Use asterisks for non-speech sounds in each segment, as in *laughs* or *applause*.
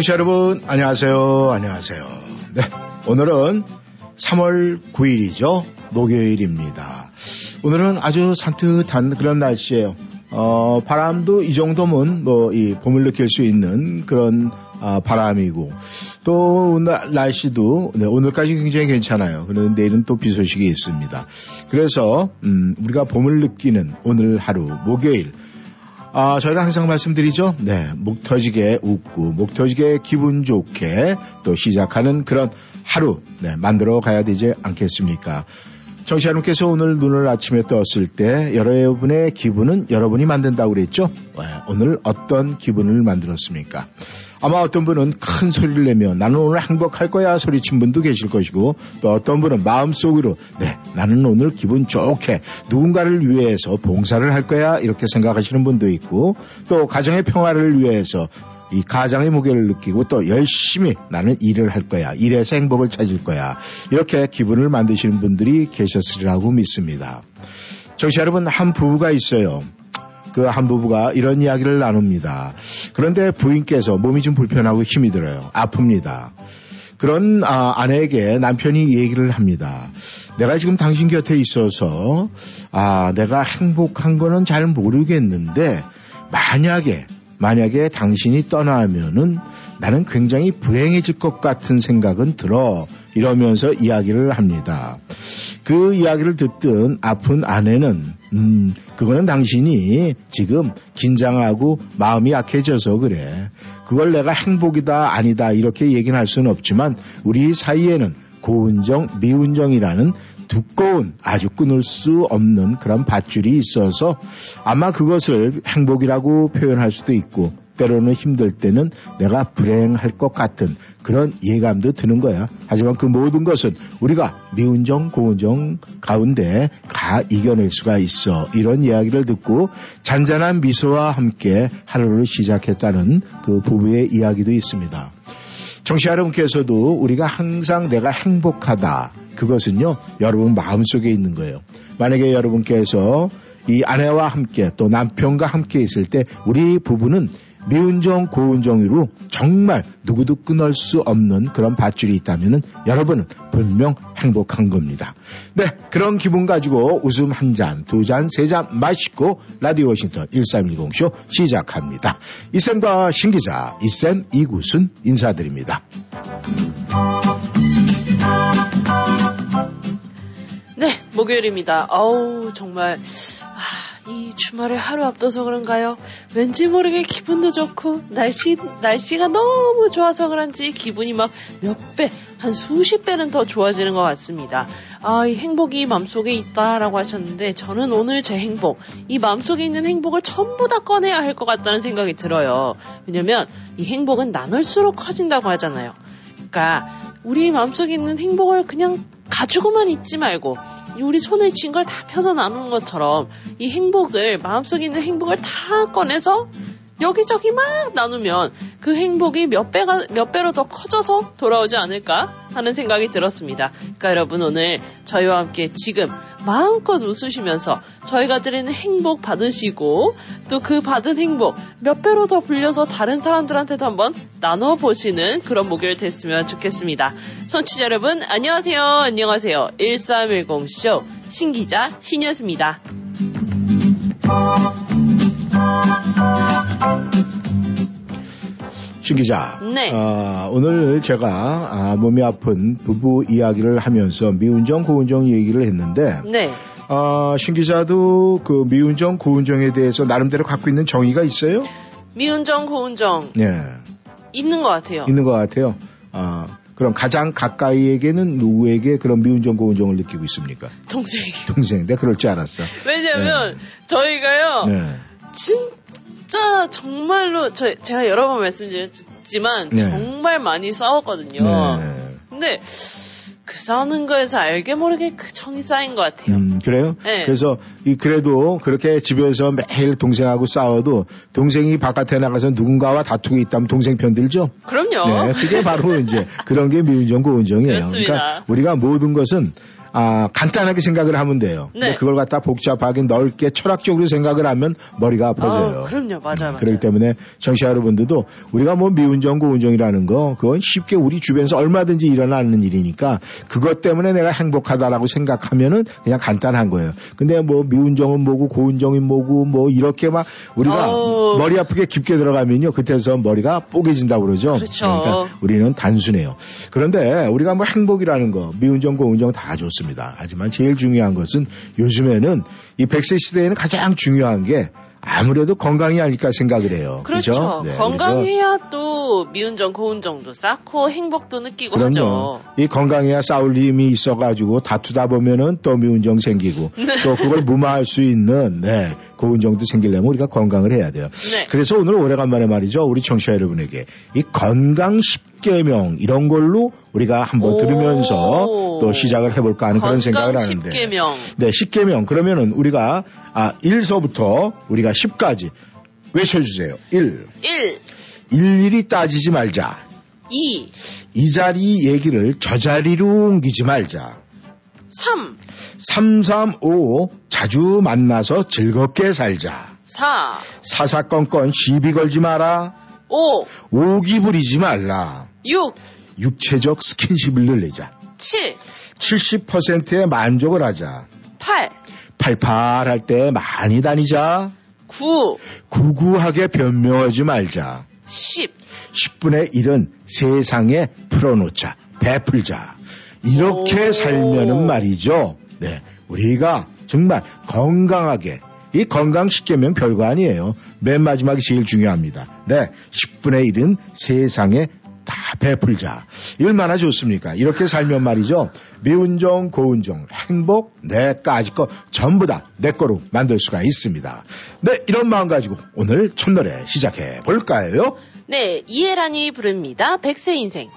청취자 여러분, 안녕하세요. 안녕하세요. 네. 오늘은 3월 9일이죠. 목요일입니다. 오늘은 아주 산뜻한 그런 날씨예요. 어, 바람도 이 정도면 뭐 이 봄을 느낄 수 있는 그런 아, 바람이고 또 오늘 날씨도 네, 오늘까지 굉장히 괜찮아요. 그런데 내일은 또 비 소식이 있습니다. 그래서 음, 우리가 봄을 느끼는 오늘 하루 목요일 아, 저희가 항상 말씀드리죠. 네, 목 터지게 웃고 목 터지게 기분 좋게 또 시작하는 그런 하루 네, 만들어 가야 되지 않겠습니까? 정치 여러분께서 오늘 눈을 아침에 떴을 때 여러분의 기분은 여러분이 만든다고 그랬죠? 네, 오늘 어떤 기분을 만들었습니까? 아마 어떤 분은 큰 소리를 내며 나는 오늘 행복할 거야 소리친 분도 계실 것이고 또 어떤 분은 마음속으로 네 나는 오늘 기분 좋게 누군가를 위해서 봉사를 할 거야 이렇게 생각하시는 분도 있고 또 가정의 평화를 위해서 이 가장의 무게를 느끼고 또 열심히 나는 일을 할 거야. 일에서 행복을 찾을 거야. 이렇게 기분을 만드시는 분들이 계셨으리라고 믿습니다. 정치 여러분, 한 부부가 있어요. 그 한 부부가 이런 이야기를 나눕니다. 그런데 부인께서 몸이 좀 불편하고 힘이 들어요. 아픕니다. 그런 아, 아내에게 남편이 얘기를 합니다. 내가 지금 당신 곁에 있어서 아 내가 행복한 거는 잘 모르겠는데 만약에 만약에 당신이 떠나면은 나는 굉장히 불행해질 것 같은 생각은 들어 이러면서 이야기를 합니다. 그 이야기를 듣던 아픈 아내는 음 그거는 당신이 지금 긴장하고 마음이 약해져서 그래. 그걸 내가 행복이다 아니다 이렇게 얘기는 할 수는 없지만 우리 사이에는 고운정 미운정이라는 두꺼운 아주 끊을 수 없는 그런 밧줄이 있어서 아마 그것을 행복이라고 표현할 수도 있고 때로는 힘들 때는 내가 불행할 것 같은 그런 예감도 드는 거야. 하지만 그 모든 것은 우리가 미운정, 고운정 가운데 다 이겨낼 수가 있어. 이런 이야기를 듣고 잔잔한 미소와 함께 하루를 시작했다는 그 부부의 이야기도 있습니다. 정치 여러분께서도 우리가 항상 내가 행복하다. 그것은요, 여러분 마음속에 있는 거예요. 만약에 여러분께서 이 아내와 함께 또 남편과 함께 있을 때 우리 부부는 미운정 고운정으로 정말 누구도 끊을 수 없는 그런 밧줄이 있다면 여러분은 분명 행복한 겁니다. 네, 그런 기분 가지고 웃음 한 잔, 두 잔, 세 잔 마시고 라디오 워싱턴 1310쇼 시작합니다. 이쌤과 신기자, 이쌤 이구순 인사드립니다. 네, 목요일입니다. 어우, 정말 이 주말에 하루 앞둬서 그런가요? 왠지 모르게 기분도 좋고 날씨 날씨가 너무 좋아서 그런지 기분이 막 몇 배, 한 수십 배는 더 좋아지는 것 같습니다. 아, 이 행복이 마음속에 있다라고 하셨는데 저는 오늘 제 행복, 이 마음속에 있는 행복을 전부 다 꺼내야 할 것 같다는 생각이 들어요. 왜냐면 이 행복은 나눌수록 커진다고 하잖아요. 그러니까 우리 마음속에 있는 행복을 그냥 가지고만 있지 말고 우리 손에 쥔 걸 다 펴서 나누는 것처럼 이 행복을 마음속에 있는 행복을 다 꺼내서 여기저기 막 나누면 그 행복이 몇 배가 몇 배로 더 커져서 돌아오지 않을까 하는 생각이 들었습니다. 그러니까 여러분 오늘 저희와 함께 지금 마음껏 웃으시면서 저희가 드리는 행복 받으시고 또 그 받은 행복 몇 배로 더 불려서 다른 사람들한테도 한번 나눠 보시는 그런 목요일 됐으면 좋겠습니다. 손취자 여러분 안녕하세요. 안녕하세요. 1310쇼 신기자 신이었습니다. 신 기자. 네. 아, 오늘 제가 아, 몸이 아픈 부부 이야기를 하면서 미운정, 고운정 얘기를 했는데, 네. 아, 신 기자도 그 미운정, 고운정에 대해서 나름대로 갖고 있는 정의가 있어요? 미운정, 고운정 예. 있는 것 같아요. 있는 것 같아요. 아, 그럼 가장 가까이에게는 누구에게 그런 미운정, 고운정을 느끼고 있습니까? 동생이. 동생. 내가 그럴 줄 알았어. 왜냐면 저희가요. 네. 진짜 정말로 저, 제가 여러 번 말씀드렸지만 네. 정말 많이 싸웠거든요. 네. 근데 그 싸우는 거에서 알게 모르게 그 정이 쌓인 것 같아요. 음, 그래요? 네. 그래서 이 그래도 그렇게 집에서 매일 동생하고 싸워도 동생이 바깥에 나가서 누군가와 다투고 있다면 동생 편 들죠? 그럼요. 네, 그게 바로 이제 그런 게 미운정 고운정이에요. *laughs* 그렇습니다. 그러니까 우리가 모든 것은 아, 간단하게 생각을 하면 돼요. 근데 네. 그걸 갖다 복잡하게 넓게 철학적으로 생각을 하면 머리가 아파져요. 아, 그럼요. 맞아요, 맞아요. 그렇기 때문에 정치자 여러분들도 우리가 뭐 미운정 고운정이라는 거 그건 쉽게 우리 주변에서 얼마든지 일어나는 일이니까 그것 때문에 내가 행복하다라고 생각하면은 그냥 간단한 거예요. 근데 뭐 미운정은 뭐고 고운정은 뭐고 뭐 이렇게 막 우리가 어우. 머리 아프게 깊게 들어가면요 그때서 머리가 뽀개진다고 그러죠. 그렇죠. 러니까 우리는 단순해요. 그런데 우리가 뭐 행복이라는 거 미운정 고운정 다 좋습니다. 하지만 제일 중요한 것은 요즘에는 이 100세 시대에는 가장 중요한 게 아무래도 건강이 아닐까 생각을 해요. 그렇죠. 그죠? 네, 건강해야 또 미운정, 고운정도 쌓고 행복도 느끼고 그럼요. 하죠. 이 건강해야 싸울 힘이 있어가지고 다투다 보면은 또 미운정 생기고 네. 또 그걸 무마할 수 있는 네, 고운정도 생기려면 우리가 건강을 해야 돼요. 네. 그래서 오늘 오래간만에 말이죠. 우리 청취자 여러분에게 이 건강 10계명 이런 걸로 우리가 한번 오. 들으면서 또 시작을 해볼까 하는 그런 생각을 하는데. 10계명. 네, 10계명. 그러면은 우리가 아, 1서부터 우리가 10까지 외쳐주세요. 1. 1, 일일이 따지지 말자. 2, 이 자리 얘기를 저 자리로 옮기지 말자. 3, 3, 3, 5 자주 만나서 즐겁게 살자. 4, 사사건건 시비 걸지 마라. 5, 오기 부리지 말라. 6, 육체적 스킨십을 늘리자. 7, 70%의 만족을 하자. 8, 팔팔할 때 많이 다니자. 9, 구구하게 변명하지 말자. 10. 10분의 1은 세상에 풀어놓자. 베풀자. 이렇게 오. 살면은 말이죠. 네. 우리가 정말 건강하게 이 건강 식계면 별거 아니에요. 맨 마지막이 제일 중요합니다. 네. 10분의 1은 세상에 다 베풀자. 이 얼마나 좋습니까? 이렇게 살면 말이죠. 미운정, 고운정, 행복, 내까지 거 전부 다 내 거로 만들 수가 있습니다. 네. 이런 마음 가지고 오늘 첫 노래 시작해 볼까요? 네, 이해란이 부릅니다. 백세 인생.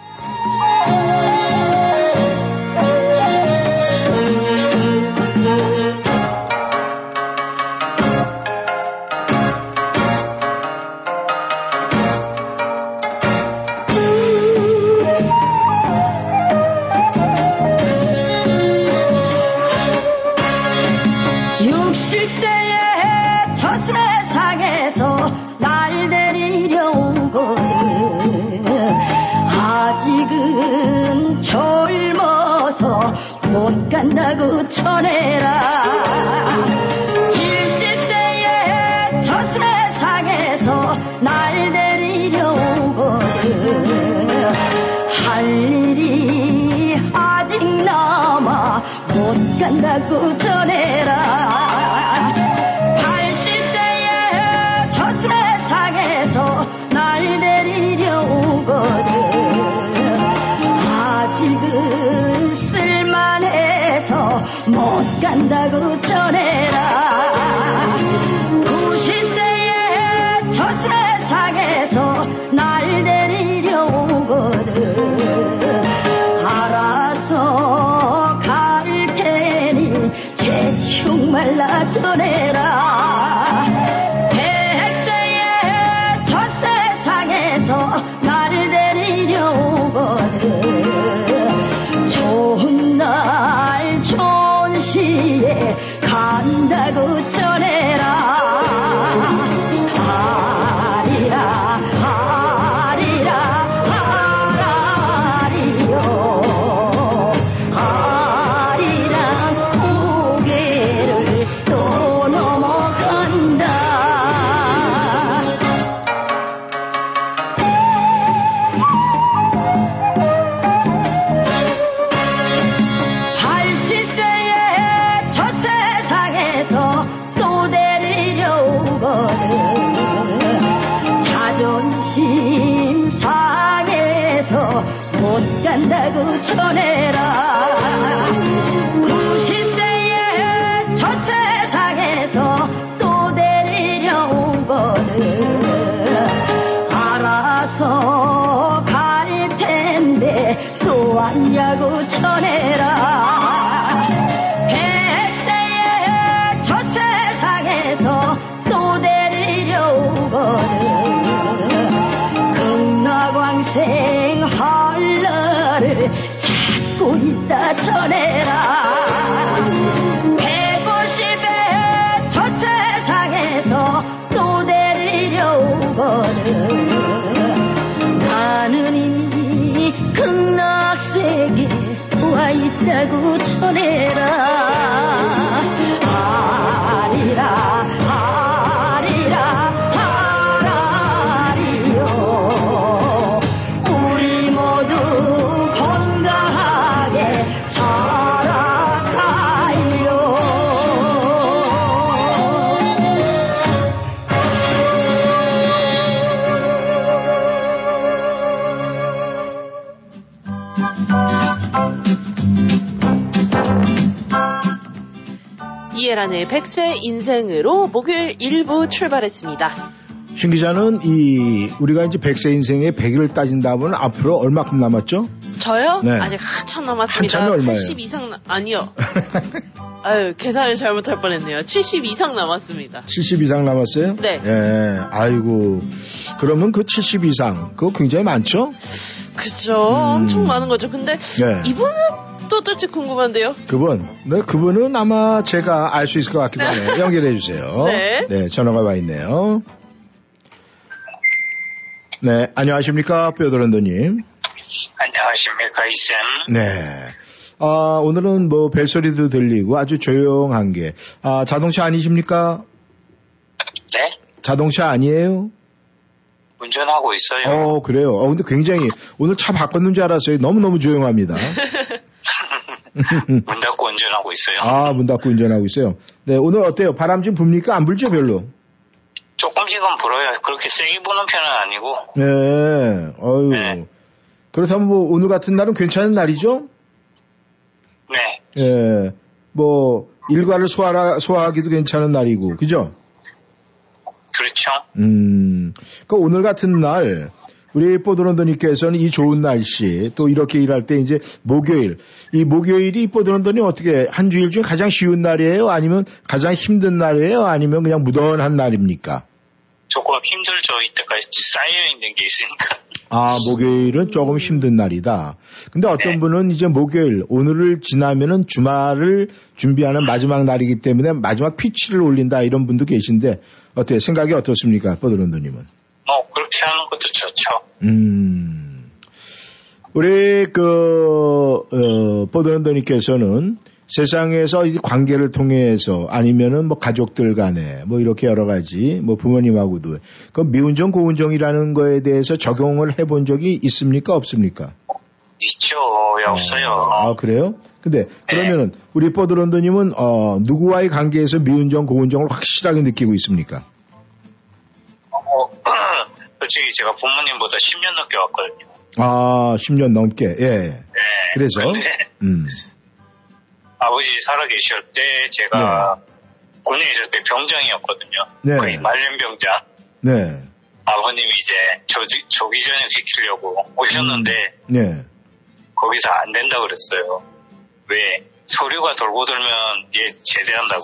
있 이해란의 백세 인생으로 목요일 1부 출발했습니다. 신 기자는 이 우리가 이제 100세 인생의 100일을 따진다면 앞으로 얼마큼 남았죠? 저요? 네. 아직 한참 남았습니다. 한참이 얼마예요? 80 이상 나- 아니요. *laughs* 아유 계산을 잘못할 뻔했네요. 70 이상 남았습니다. 70 이상 남았어요? 네. 예, 아이고. 그러면 그 70 이상, 그거 굉장히 많죠? 그죠? 음. 엄청 많은 거죠. 근데 네. 이분은 또 어떨지 궁금한데요. 그분, 네, 그분은 아마 제가 알 수 있을 것 같기도 하네요. 연결해 주세요. *laughs* 네. 전화가 와 있네요. 네, 안녕하십니까, 뼈도런더님. 안녕하십니까 이쌤 네. 아, 오늘은 뭐 벨소리도 들리고 아주 조용한 게, 아, 자동차 아니십니까? 네 자동차 아니에요? 운전하고 있어요 어, 그래요. 어, 근데 굉장히 오늘 차 바꿨는 줄 알았어요. 너무너무 조용합니다. *laughs* 문 닫고 운전하고 있어요 아, 문 닫고 운전하고 있어요. 네, 오늘 어때요? 바람 좀 붑니까? 안 불죠, 별로? 조금씩은 불어요 그렇게 세게 부는 편은 아니고 네, 어유 네. 그렇다면 뭐 오늘 같은 날은 괜찮은 날이죠? 네 예, 뭐 일과를 소화하, 소화하기도 괜찮은 날이고, 그죠? 그렇죠 음, 그 오늘 같은 날 우리 뽀드런더님께서는 이 좋은 날씨 또 이렇게 일할 때 이제 목요일 이 목요일이 뽀드런더님 어떻게 한 주일 중에 가장 쉬운 날이에요? 아니면 가장 힘든 날이에요? 아니면 그냥 무던한 날입니까? 조금 힘들죠 이때까지 쌓여 있는 게 있으니까 아, 목요일은 조금 힘든 날이다. 근데 어떤 네. 분은 이제 목요일, 오늘을 지나면은 주말을 준비하는 마지막 날이기 때문에 마지막 피치를 올린다 이런 분도 계신데 어때요? 생각이 어떻습니까? 뽀드런더님은? 뭐 그렇게 하는 것도 좋죠 음. 우리 그 어, 보드런더님께서는 세상에서 이 관계를 통해서 아니면은 뭐 가족들 간에 뭐 이렇게 여러 가지 뭐 부모님하고도 그 미운정 고운정이라는 거에 대해서 적용을 해본 적이 있습니까 없습니까? 있죠 왜 없어요 아 그래요? 근데 그러면은 우리 보드런더님은 어 누구와의 관계에서 미운정 고운정을 확실하게 느끼고 있습니까? 어, 솔직히 제가 부모님보다 10년 넘게 왔거든요 아 10년 넘게 예. 네 그래서 음. 아버지 살아계실 때 제가 군에 있을 때 병장이었거든요 네. 거의 말년 병장 네. 아버님이 이제 조기, 조기 전역 시키려고 오셨는데 네. 거기서 안 된다 그랬어요. 왜 서류가 돌고 돌면 얘 제대한다고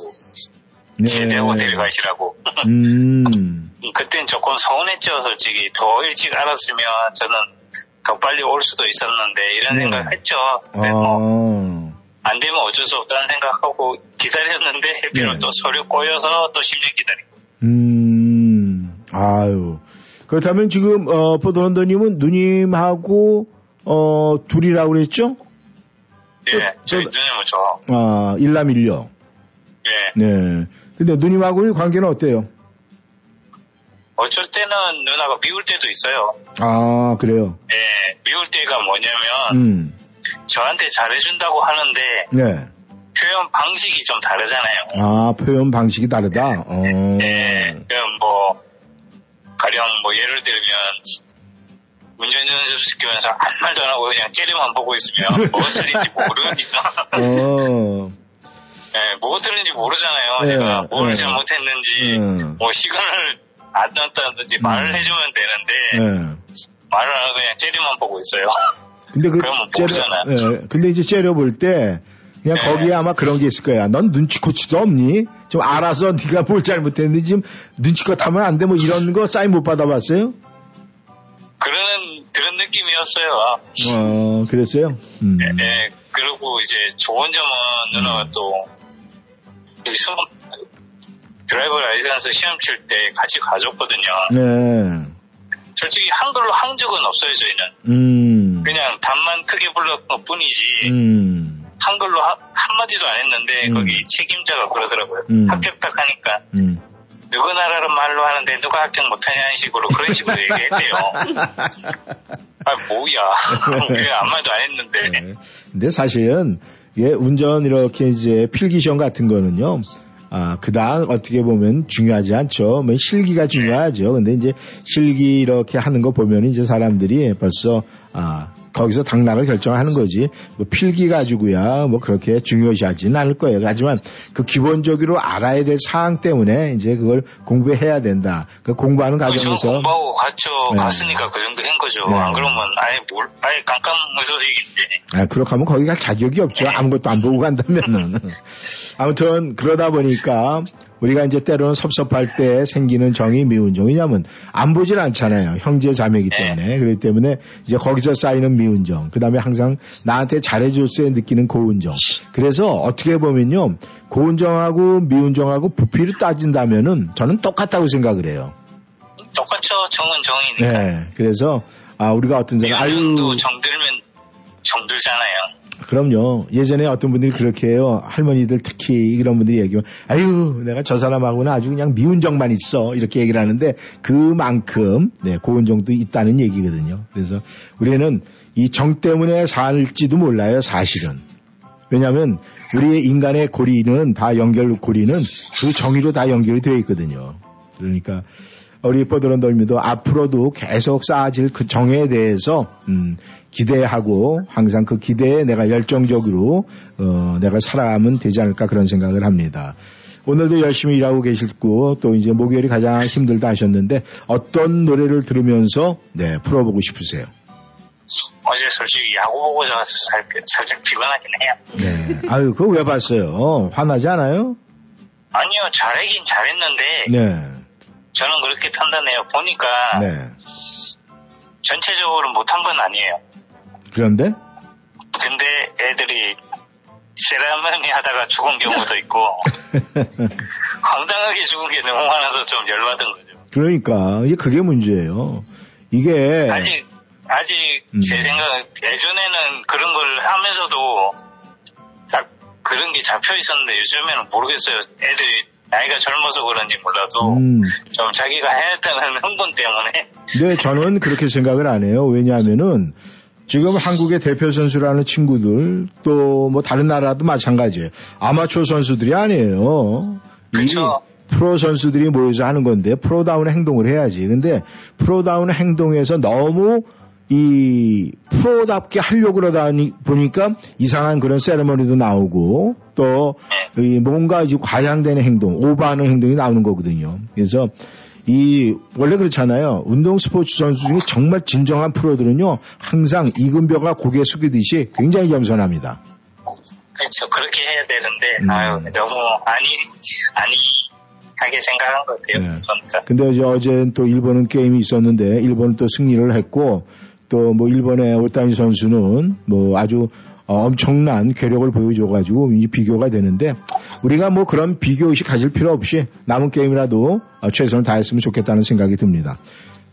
네. 제대하고 데려가시라고. 음. *laughs* 그땐 조금 서운했죠 솔직히 더 일찍 알았으면 저는 더 빨리 올 수도 있었는데 이런 네. 생각 했죠. 근데 뭐 아. 안 되면 어쩔 수 없다는 생각하고 기다렸는데 *laughs* 해피로 네. 또 서류 꼬여서 또 10년 기다리고. 음. 아유. 그렇다면 지금 어 포도런더님은 누님하고 어 둘이라고 그랬죠? 예, 저- 저희 저- 누님은 저, 아 일남일녀. 예. 네. 근데 누님하고의 관계는 어때요? 어쩔 때는 누나가 미울 때도 있어요. 아 그래요. 예, 미울 때가 뭐냐면 음. 저한테 잘해준다고 하는데 네. 표현 방식이 좀 다르잖아요. 아 표현 방식이 다르다. 어. 예, 그럼 뭐 가령 뭐 예를 들면 운전 연습시키면서 아무 말도 안 하고 그냥 째려만 보고 있으면 *laughs* 뭐가 틀린지 모르니까. 어, 네, 뭐가 틀린지 모르잖아요. 네, 제가 뭘 네. 잘못했는지, 음. 뭐 시간을 안 넣었다든지 말을 해주면 되는데, 예. 말을 안 하고 그냥 째려만 보고 있어요. *laughs* 근데 그 그러면 모르잖아요. 예, 근데 이제 째려볼 때 그냥 네. 거기에 아마 그런 게 있을 거야. 넌 눈치코치도 없니? 좀 알아서 *laughs* 네가 뭘 잘못했는지 지금 눈치껏 하면 안 돼. 뭐 이런 거 사인 못 받아봤어요? 그런, 그런 느낌이었어요. 어, 그랬어요? 음. 네, 그리고 이제 좋은 점은 누나가 또, 이 수험, driver license 시험 칠 때 같이 가줬거든요. 네. 솔직히 한글로 한 적은 없어요, 저희는. 음. 그냥 답만 크게 불렀을 뿐이지, 음. 한글로 하- 한마디도 안 했는데, 음. 거기 책임자가 그러더라고요. 음. 합격 딱 하니까, 음. 누구 나라는 말로 하는데 누가 합격 못하냐는 식으로 그런 식으로 얘기했대요. *laughs* 아, 뭐야. *laughs* 왜 아무 말도 안 했는데. 네. 근데 사실은 예, 운전 이렇게 이제 필기 시험 같은 거는요. 아, 그다음 어떻게 보면 중요하지 않죠. 뭐 실기가 중요하죠. 근데 이제 실기 이렇게 하는 거 보면 이제 사람들이 벌써 아, 거기서 당락을 결정하는 거지. 뭐 필기 가지고야 뭐 그렇게 중요시하지는 않을 거예요. 하지만 그 기본적으로 알아야 될 사항 때문에 이제 그걸 공부해야 된다. 그 공부하는 저 과정에서 공부하고 갔죠. 네. 갔으니까 그 정도 한 거죠. 네. 안 그러면 아예 뭘, 아예 깜깜무소식인데. *laughs* 아, 그렇게 하면 거기 갈 자격이 없죠. 아무것도 안 보고 간다면은. *laughs* 아무튼 그러다 보니까 우리가 이제 때로는 섭섭할 때 생기는 정이 미운 정이냐면 안 보질 않잖아요. 형제 자매이기 때문에. 그렇기 때문에 이제 거기서 쌓이는 미운 정. 그 다음에 항상 나한테 잘해줬어야 느끼는 고운 정. 그래서 어떻게 보면요. 고운 정하고 미운 정하고 부피를 따진다면은 저는 똑같다고 생각을 해요. 똑같죠. 정은 정이니까. 네. 그래서 아, 우리가 어떤 사람, 아유. 정들면 정들잖아요. 그럼요. 예전에 어떤 분들이 그렇게 해요. 할머니들 특히 이런 분들이 얘기하면 아유 내가 저 사람하고는 아주 그냥 미운 정만 있어 이렇게 얘기를 하는데 그만큼 네, 고운 정도 있다는 얘기거든요. 그래서 우리는 이 정 때문에 살지도 몰라요 사실은. 왜냐하면 우리의 인간의 고리는 다 연결 고리는 그 정의로 다 연결이 되어 있거든요. 그러니까 우리 뽀드런돌미도 앞으로도 계속 쌓아질 그 정에 대해서 음, 기대하고 항상 그 기대에 내가 열정적으로 어, 내가 살아가면 되지 않을까 그런 생각을 합니다. 오늘도 열심히 일하고 계시고 또 이제 목요일이 가장 힘들다 하셨는데 어떤 노래를 들으면서 네 풀어보고 싶으세요? 어제 솔직히 야구 보고 자서 살, 살짝 피곤하긴 해요. 네. 아유 그거 왜 봤어요? 화나지 않아요? 아니요, 잘하긴 잘했는데, 네. 저는 그렇게 판단해요. 보니까, 네. 전체적으로 못한 건 아니에요. 그런데 근데 애들이 세라머니 하다가 죽은 경우도 있고, *laughs* 황당하게 죽은 게 너무 많아서 좀 열받은 거죠. 그러니까 이게 그게 문제예요. 이게 아직, 아직 음. 제 생각은 예전에는 그런 걸 하면서도 딱 그런 게 잡혀 있었는데 요즘에는 모르겠어요. 애들이 나이가 젊어서 그런지 몰라도 음, 좀 자기가 해냈다는 *laughs* 흥분 때문에 근데 저는 그렇게 생각을 안 해요. 왜냐하면은 지금 한국의 대표 선수라는 친구들 또 뭐 다른 나라도 마찬가지예요. 아마추어 선수들이 아니에요. 이 그렇죠. 프로 선수들이 모여서 하는 건데 프로다운 행동을 해야지. 근데 프로다운 행동에서 너무 이 프로답게 하려고 그러다 보니까 이상한 그런 세레머니도 나오고 또 이 뭔가 이제 과장되는 행동, 오버하는 행동이 나오는 거거든요. 그래서 이 원래 그렇잖아요. 운동 스포츠 선수 중에 정말 진정한 프로들은요. 항상 익은 벼가 고개 숙이듯이 굉장히 겸손합니다. 그렇죠. 그렇게 해야 되는데 음. 아유 너무 아니 아니 하게 생각한 것 같아요. 네. 그러니까 근데 이제 어제 또 일본은 게임이 있었는데 일본은 또 승리를 했고 또 뭐 일본의 오타니 선수는 뭐 아주 어, 엄청난 괴력을 보여줘가지고 이제 비교가 되는데 우리가 뭐 그런 비교 의식 가질 필요 없이 남은 게임이라도 어, 최선을 다했으면 좋겠다는 생각이 듭니다.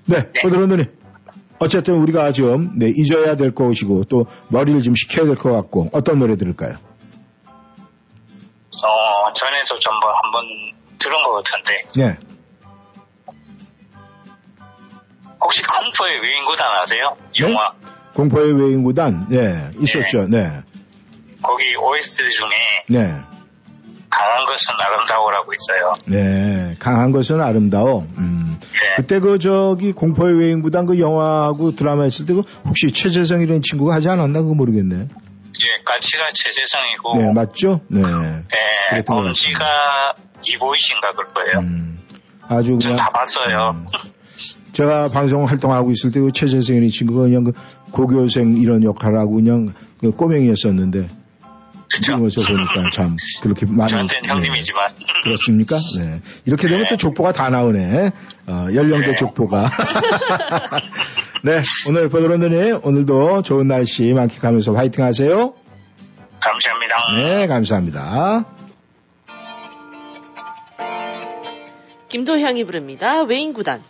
네, 호드런드님. 어쨌든 우리가 지금 네, 잊어야 될 것이고 또 머리를 좀 식혀야 될 것 같고 어떤 노래 들을까요? 어 전에도 좀뭐 한번 들은 것 같은데 네, 혹시 컴포의 위인구단 아세요? 네? 영화 공포의 외인구단, 네, 있었죠, 네, 거기 OST 중에 네. 강한 것은 아름다워라고 있어요. 네, 강한 것은 아름다워. 음. 네. 그때 그 저기 공포의 외인구단 그 영화하고 드라마 했을 때 그 혹시 최재성이라는 친구가 하지 않았나 그거 모르겠네. 예, 가치가 최재성이고, 네, 맞죠? 네. 예, 것 엄지가 이보이신가 그럴 거예요. 음. 아주 전 그냥 다 봤어요. 음. 제가 방송 활동하고 있을 때 그 최재성이라는 친구가 그냥 그 고교생 이런 역할을 하고 그냥 그 꼬맹이였었는데 그쵸? 지금에서 보니까 참 그렇게 많은 저한테는 네. 형님이지만. 그렇습니까? 네. 이렇게 되면 또 족보가 다 나오네. 어, 연령대 네. 족보가. *laughs* 네. 오늘 버드런드님, 오늘도 좋은 날씨 만끽하면서 화이팅 하세요. 감사합니다. 네, 감사합니다. 김도향이 부릅니다. 외인 구단.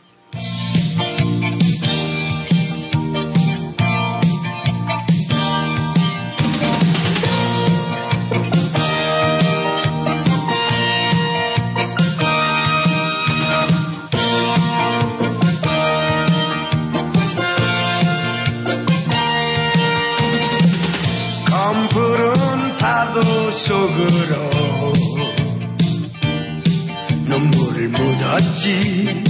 속으로 눈물을 묻었지.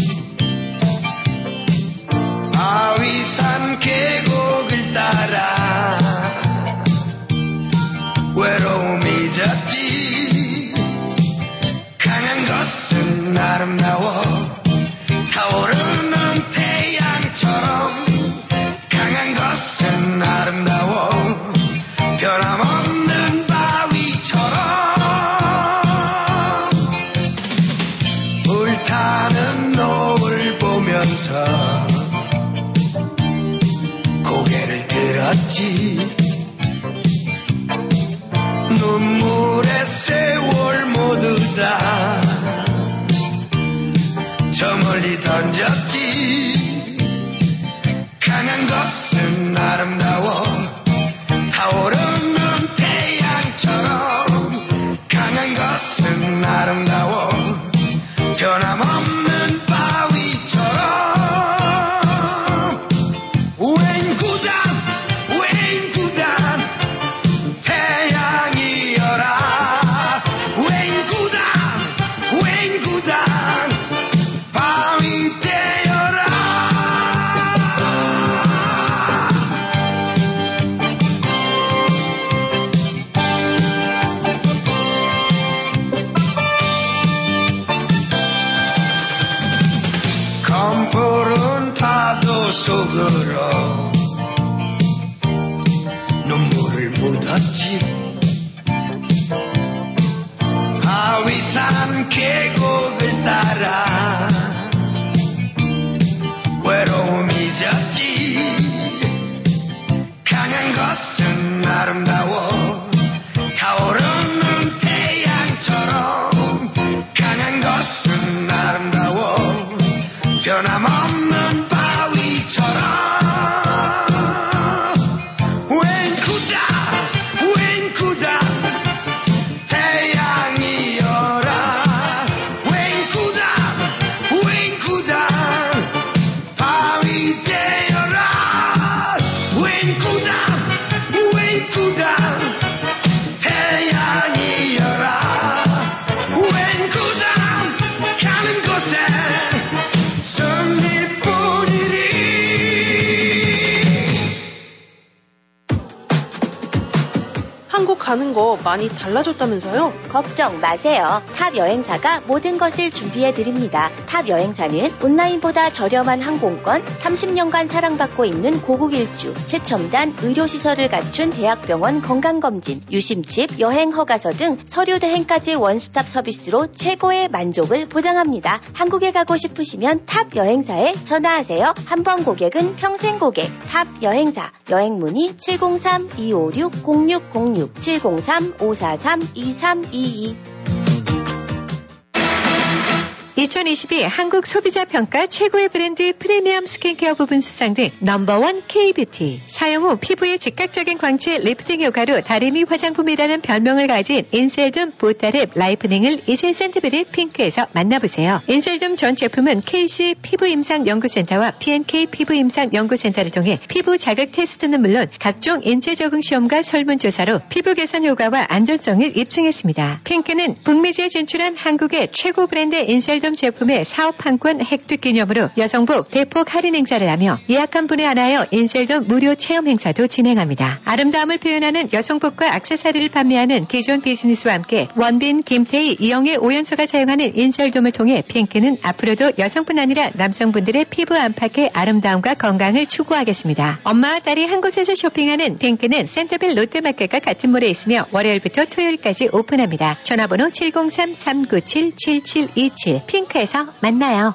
아위산 계곡을 따라 외로움이 졌지. 강한 것은 아름다워. 타오르는 태양처럼 강한 것은 아름다워 많이 달라졌다면서요? 걱정 마세요. 탑 여행사가 모든 것을 준비해 드립니다. 탑 여행사는 온라인보다 저렴한 항공권, 30년간 사랑받고 있는 고국 일주, 최첨단 의료시설을 갖춘 대학병원 건강검진, 유심칩, 여행 허가서 등 서류 대행까지 원스톱 서비스로 최고의 만족을 보장합니다. 한국에 가고 싶으시면 탑 여행사에 전화하세요. 한 번 고객은 평생 고객. 탑 여행사. 여행 문의 703-256-0606, 703-543-2322. 2022 한국 소비자 평가 최고의 브랜드 프리미엄 스킨케어 부분 수상 등 넘버원 K뷰티. 사용 후 피부의 즉각적인 광채 리프팅 효과로 다리미 화장품이라는 별명을 가진 인셀덤 보타랩 라이프닝을 이제 센터빌 핑크에서 만나보세요. 인셀덤 전 제품은 KC 피부임상연구센터와 PNK 피부임상연구센터를 통해 피부 자극 테스트는 물론 각종 인체 적응 시험과 설문조사로 피부 개선 효과와 안전성을 입증했습니다. 핑크는 북미지에 진출한 한국의 최고 브랜드 인셀덤 제품의 사업 판권 획득 기념으로 여성복 대폭 할인 행사를 하며 예약한 분에 한하여 인셀덤 무료 체험 행사도 진행합니다. 아름다움을 표현하는 여성복과 액세서리를 판매하는 기존 비즈니스와 함께 원빈, 김태희, 이영애, 오연소가 사용하는 인셀돔을 통해 핑크는 앞으로도 여성뿐 아니라 남성분들의 피부 안팎의 아름다움과 건강을 추구하겠습니다. 엄마와 딸이 한 곳에서 쇼핑하는 핑크는 센터빌 롯데마켓과 같은 몰에 있으며 월요일부터 토요일까지 오픈합니다. 전화번호 703-397-7727 핑크에서 만나요.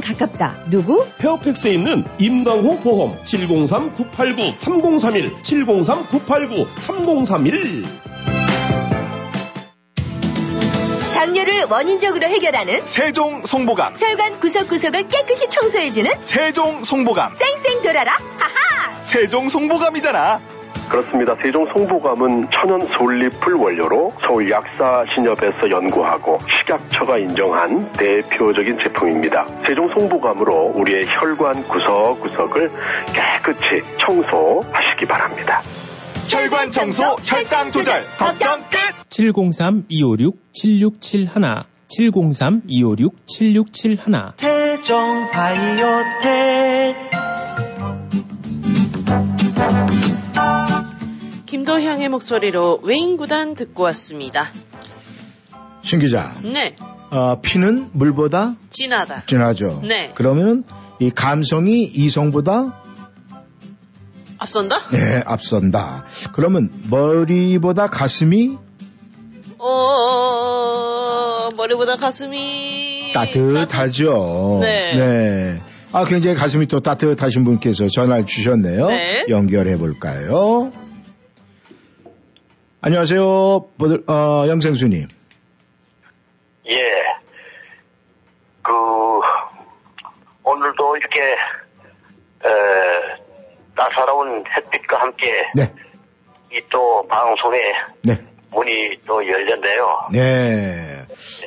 가깝다. 누구? 페어팩스에 있는 임강호 보험. 703-989-3031 703-989-3031 당뇨를 원인적으로 해결하는 세종 송보감. 혈관 구석구석을 깨끗이 청소해주는 세종 송보감. 쌩쌩 돌아라. 하하! 세종 송보감이잖아 그렇습니다. 세종 송보감은 천연 솔잎을 원료로 서울 약사 신협에서 연구하고 식약처가 인정한 대표적인 제품입니다. 세종 송보감으로 우리의 혈관 구석구석을 깨끗이 청소하시기 바랍니다. 혈관 청소, 혈당 조절, 걱정 끝! 703-256-7671 703-256-7671 세종 바이오텍 김도향의 목소리로 웨인 구단 듣고 왔습니다. 신 기자, 네, 어, 피는 물보다 진하다. 진하죠. 네. 그러면 이 감성이 이성보다 앞선다? 네, 앞선다. 그러면 머리보다 가슴이 어, 머리보다 가슴이 따뜻하죠. 네. 네. 아, 굉장히 가슴이 또 따뜻하신 분께서 전화를 주셨네요. 네. 연결해 볼까요? 안녕하세요. 보들- 어, 영생수님. 예. 그, 오늘도 이렇게, 에, 따사로운 햇빛과 함께, 네. 이 또 방송에 네. 문이 또 열렸네요. 네.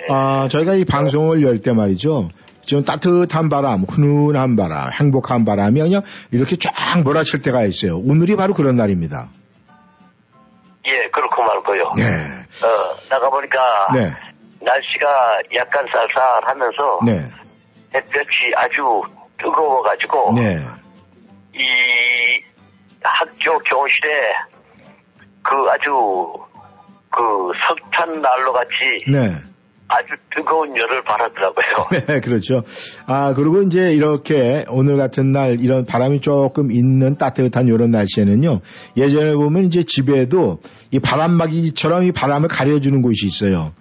아, 저희가 이 방송을 열 때 말이죠. 지금 따뜻한 바람, 훈훈한 바람, 행복한 바람이 그냥 이렇게 쫙 몰아칠 때가 있어요. 오늘이 바로 그런 날입니다. 예, 그렇고 말고요. 네. 어, 나가보니까, 네. 날씨가 약간 쌀쌀하면서, 네. 햇볕이 아주 뜨거워가지고, 네. 이 학교 교실에 그 아주 그 석탄 난로 같이 네. 아주 뜨거운 열을 발하더라고요. *laughs* 네, 그렇죠. 아, 그리고 이제 이렇게 오늘 같은 날 이런 바람이 조금 있는 따뜻한 이런 날씨에는요. 예전에 보면 이제 집에도 이 바람막이처럼 이 바람을 가려주는 곳이 있어요.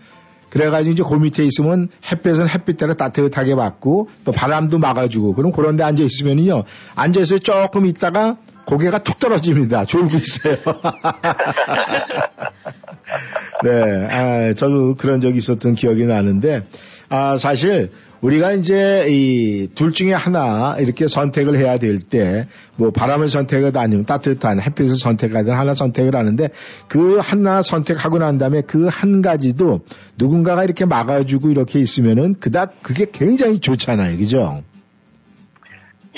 그래가지고 이제 그 밑에 있으면 햇볕은 햇빛 따라 따뜻하게 받고 또 바람도 막아주고 그럼 그런 데 앉아 있으면은요. 앉아서 조금 있다가 고개가 툭 떨어집니다. 졸고 있어요. *laughs* 네, 아, 저도 그런 적이 있었던 기억이 나는데, 아, 사실 우리가 이제 이 둘 중에 하나 이렇게 선택을 해야 될 때, 뭐 바람을 선택하든 아니면 따뜻한 햇빛을 선택하든 하나 선택을 하는데, 그 하나 선택하고 난 다음에 그 한 가지도 누군가가 이렇게 막아주고 이렇게 있으면은 그닥 그게 굉장히 좋잖아요. 그죠?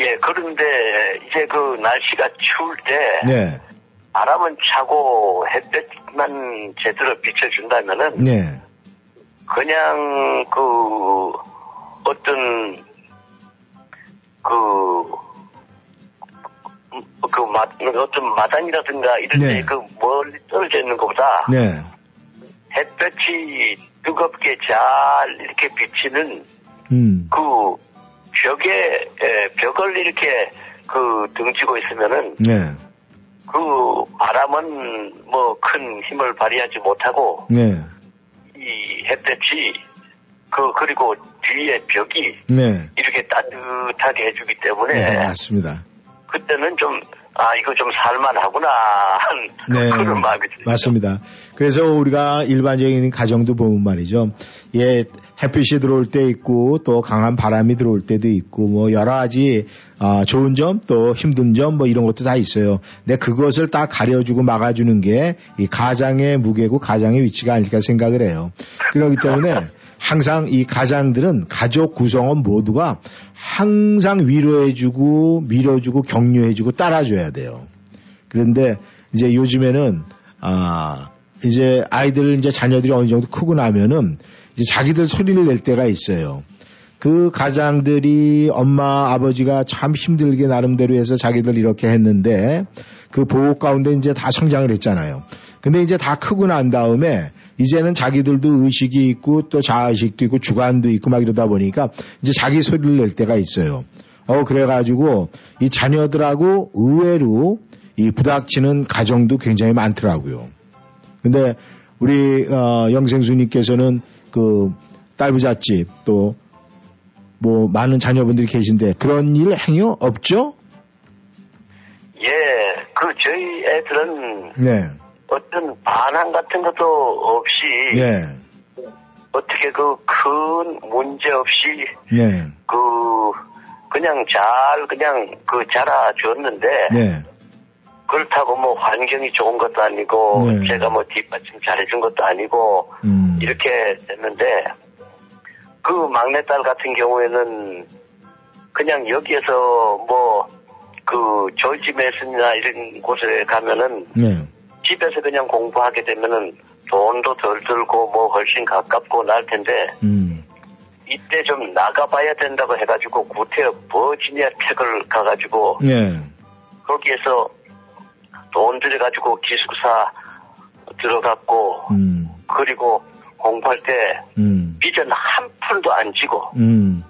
예, 그런데 이제 그 날씨가 추울 때 네, 바람은 차고 햇볕만 제대로 비춰준다면은 네, 그냥 그 어떤 그, 그 마, 어떤 마당이라든가 이런 네. 데그 멀리 떨어져 있는 것보다 네, 햇볕이 뜨겁게 잘 이렇게 비치는 음, 그 벽에 에, 벽을 이렇게 그 등지고 있으면은 네, 그 바람은 뭐 큰 힘을 발휘하지 못하고 네, 이 햇볕이 그 그리고 뒤에 벽이 네, 이렇게 따뜻하게 해주기 때문에 네, 맞습니다. 그때는 좀 아 이거 좀 살만하구나 한 네. *laughs* 그런 마음이 듭니다. 맞습니다. 그래서 우리가 일반적인 가정도 보면 말이죠. 예, 햇빛이 들어올 때 있고 또 강한 바람이 들어올 때도 있고 뭐 여러 가지 아, 좋은 점 또 힘든 점 뭐 이런 것도 다 있어요. 근데 그것을 딱 가려주고 막아주는 게 이 가장의 무게고 가장의 위치가 아닐까 생각을 해요. 그렇기 때문에 항상 이 가장들은 가족 구성원 모두가 항상 위로해주고 밀어주고 격려해주고 따라줘야 돼요. 그런데 이제 요즘에는 아 이제 아이들 이제 자녀들이 어느 정도 크고 나면은 자기들 소리를 낼 때가 있어요. 그 가장들이 엄마 아버지가 참 힘들게 나름대로 해서 자기들 이렇게 했는데 그 보호 가운데 이제 다 성장을 했잖아요. 근데 이제 다 크고 난 다음에 이제는 자기들도 의식이 있고 또 자아의식도 있고 주관도 있고 막 이러다 보니까 이제 자기 소리를 낼 때가 있어요. 어 그래가지고 이 자녀들하고 의외로 이 부닥치는 가정도 굉장히 많더라고요. 근데 우리 어, 영생수님께서는 그 딸부잣집 또 뭐 많은 자녀분들이 계신데 그런 일 행위 없죠? 예, 그 저희 애들은 네. 어떤 반항 같은 것도 없이 예. 어떻게 그 큰 문제 없이 네. 그 그냥 잘 그냥 그 자라줬는데 네. 그렇다고 뭐 환경이 좋은 것도 아니고 네. 제가 뭐 뒷받침 잘해준 것도 아니고 음. 이렇게 됐는데 그 막내딸 같은 경우에는 그냥 여기에서 뭐그 메슨이나 이런 곳에 가면은 네. 집에서 그냥 공부하게 되면은 돈도 덜 들고 뭐 훨씬 가깝고 날 텐데 음. 이때 좀 나가봐야 된다고 해가지고 구태여 버지니아 텍을 가가지고 네. 거기에서 돈 들여가지고 기숙사 들어갔고 음. 그리고 공부할 때 음. 빚은 한 푼도 안 지고 음.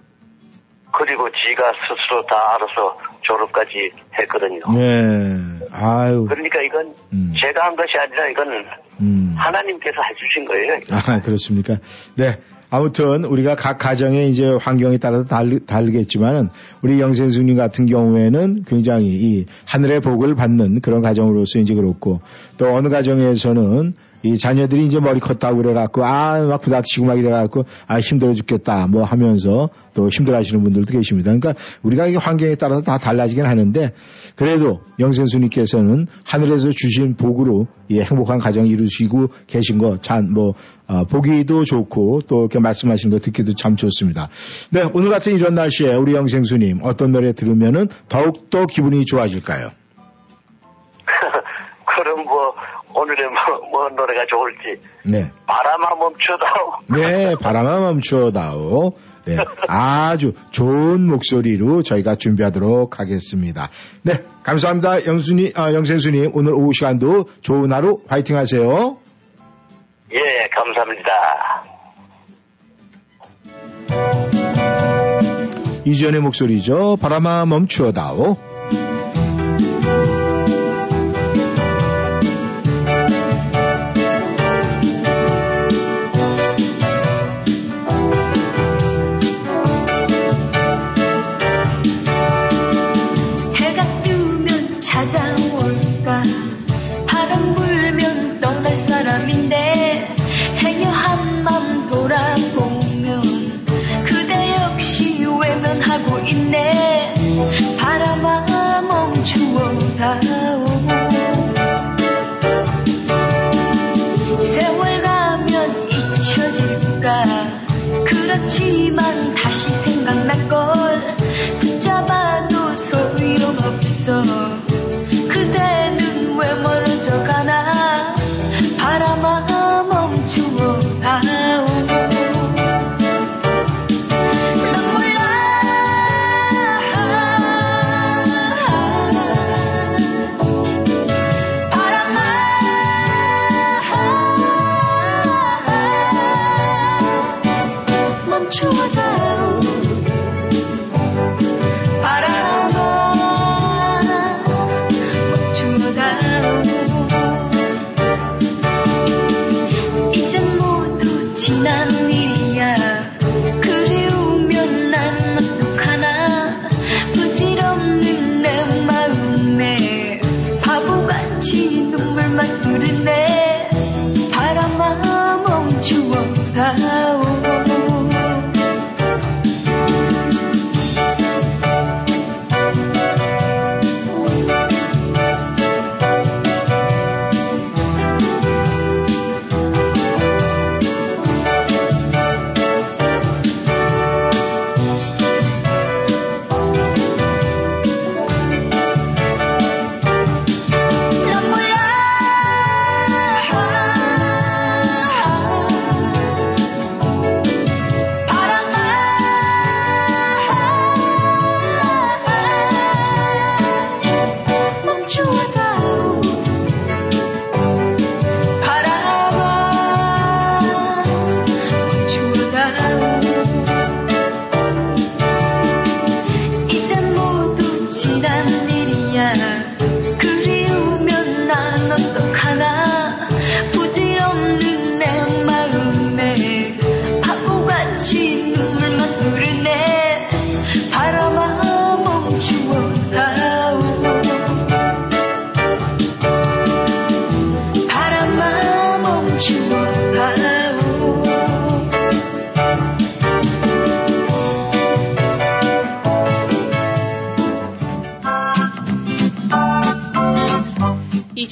그리고 지가 스스로 다 알아서 졸업까지 했거든요. 네. 아유. 그러니까 이건 음. 제가 한 것이 아니라 이건 음. 하나님께서 해주신 거예요. 아, 그렇습니까? 네. 아무튼 우리가 각 가정의 이제 환경에 따라서 다르, 다르겠지만은 우리 영생수님 같은 경우에는 굉장히 이 하늘의 복을 받는 그런 가정으로서 이제 그렇고 또 어느 가정에서는 이 자녀들이 이제 머리 컸다고 그래갖고 아 막 부닥치고 막 이래갖고 아 힘들어 죽겠다 뭐 하면서 또 힘들어 하시는 분들도 계십니다. 그러니까 우리가 이 환경에 따라서 다 달라지긴 하는데 그래도 영생수님께서는 하늘에서 주신 복으로 이 행복한 가정 이루시고 계신 거 참 뭐 어, 보기도 좋고 또 이렇게 말씀하시는 거 듣기도 참 좋습니다. 네 오늘 같은 이런 날씨에 우리 영생수님 어떤 노래 들으면은 더욱 더 기분이 좋아질까요? 뭐 오늘의 뭐, 뭐 노래가 좋을지 네. 바람아 멈춰다오. 네, 바람아 멈추어다오. 네, 아주 좋은 목소리로 저희가 준비하도록 하겠습니다. 네, 감사합니다. 영순이, 아, 영생수님. 오늘 오후 시간도 좋은 하루 화이팅 하세요. 예, 감사합니다. 이지연의 목소리죠. 바람아 멈추어다오.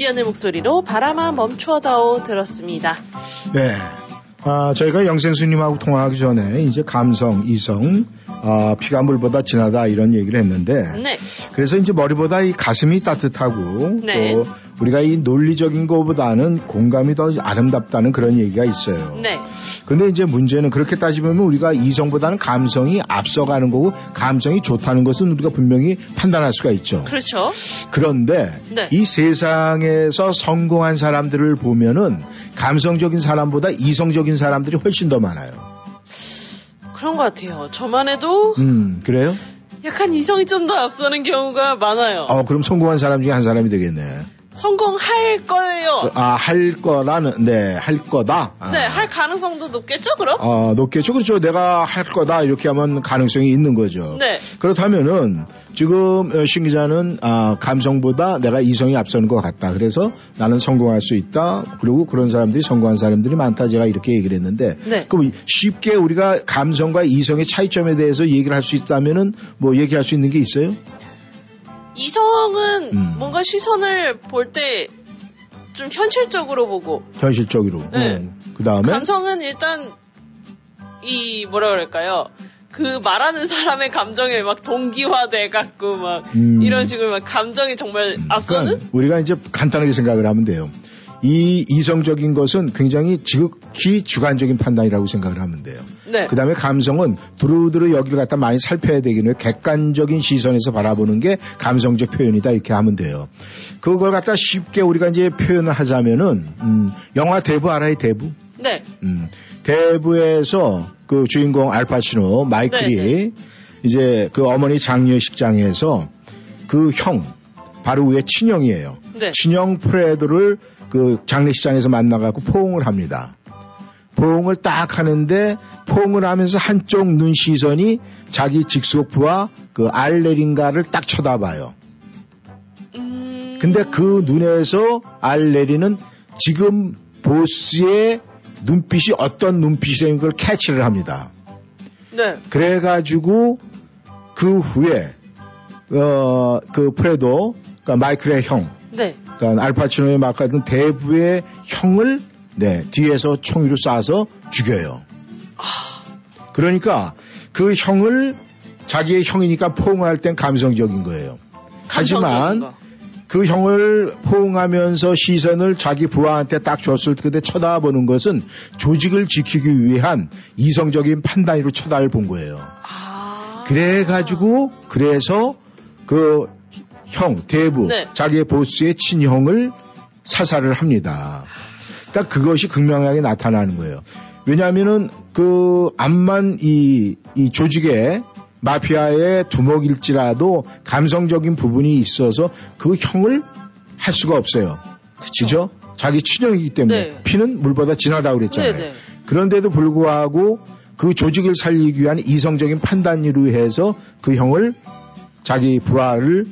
이지연의 목소리로 바람아 멈추어다오 들었습니다. 네. 아, 저희가 영생수님하고 통화하기 전에 이제 감성, 이성, 아, 피가 물보다 진하다 이런 얘기를 했는데 네. 그래서 이제 머리보다 이 가슴이 따뜻하고 네. 또 우리가 이 논리적인 것보다는 공감이 더 아름답다는 그런 얘기가 있어요. 네. 근데 이제 문제는 그렇게 따지면 우리가 이성보다는 감성이 앞서가는 거고 감성이 좋다는 것은 우리가 분명히 판단할 수가 있죠. 그렇죠. 그런데 네. 이 세상에서 성공한 사람들을 보면은 감성적인 사람보다 이성적인 사람들이 훨씬 더 많아요. 그런 것 같아요. 저만 해도 음, 그래요? 약간 이성이 좀 더 앞서는 경우가 많아요. 어, 그럼 성공한 사람 중에 한 사람이 되겠네. 성공할 거예요. 아, 할 거라는, 네, 할 거다. 아, 네, 할 가능성도 높겠죠, 그럼? 어, 높겠죠. 그렇죠. 내가 할 거다. 이렇게 하면 가능성이 있는 거죠. 네. 그렇다면은 지금 어, 신 기자는 아, 감성보다 내가 이성이 앞서는 것 같다. 그래서 나는 성공할 수 있다. 그리고 그런 사람들이 성공한 사람들이 많다. 제가 이렇게 얘기를 했는데 네. 그럼 쉽게 우리가 감성과 이성의 차이점에 대해서 얘기를 할 수 있다면은 뭐 얘기할 수 있는 게 있어요? 이성은 음. 뭔가 시선을 볼 때 좀 현실적으로 보고 현실적으로. 네. 그 다음에 감성은 일단 이 뭐라 그럴까요? 그 말하는 사람의 감정에 막 동기화돼 갖고 막 음. 이런 식으로 막 감정이 정말 앞서는 그러니까 우리가 이제 간단하게 생각을 하면 돼요. 이 이성적인 것은 굉장히 지극히 주관적인 판단이라고 생각을 하면 돼요. 네. 그 다음에 감성은 두루두루 여기를 갖다 많이 살펴야 되기는 객관적인 시선에서 바라보는 게 감성적 표현이다 이렇게 하면 돼요. 그걸 갖다 쉽게 우리가 이제 표현을 하자면은 음, 영화 대부 알아요 대부? 네. 음, 대부에서 그 주인공 알파치노 마이클이 네, 이제 그 어머니 장례식장에서 그 형 바로 위에 친형이에요. 네. 친형 프레드를 그 장례식장에서 만나갖고 포옹을 합니다. 포옹을 딱 하는데 포옹을 하면서 한쪽 눈 시선이 자기 직속부와 그 알레린가를 딱 쳐다봐요. 음. 근데 그 눈에서 알레리는 지금 보스의 눈빛이 어떤 눈빛이라는 걸 캐치를 합니다. 네. 그래가지고 그 후에 어 그 프레도 그러니까 마이클의 형, 네. 그러니까 알파치노의 맡았던 대부의 형을 네 뒤에서 총으로 쏴서 죽여요. 그러니까 그 형을 자기의 형이니까 포옹할 땐 감성적인 거예요. 하지만 감성적인 거. 그 형을 포옹하면서 시선을 자기 부하한테 딱 줬을 때 쳐다보는 것은 조직을 지키기 위한 이성적인 판단으로 쳐다볼 거예요. 그래가지고 그래서 그 형 대부 네. 자기의 보스의 친형을 사살을 합니다. 그러니까 그것이 극명하게 나타나는 거예요. 왜냐하면은 그 암만 이, 이 조직의 마피아의 두목일지라도 감성적인 부분이 있어서 그 형을 할 수가 없어요. 그죠? 자기 친형이기 때문에 네. 피는 물보다 진하다고 그랬잖아요. 네 네. 그런데도 불구하고 그 조직을 살리기 위한 이성적인 판단으로 해서 그 형을 자기 부하를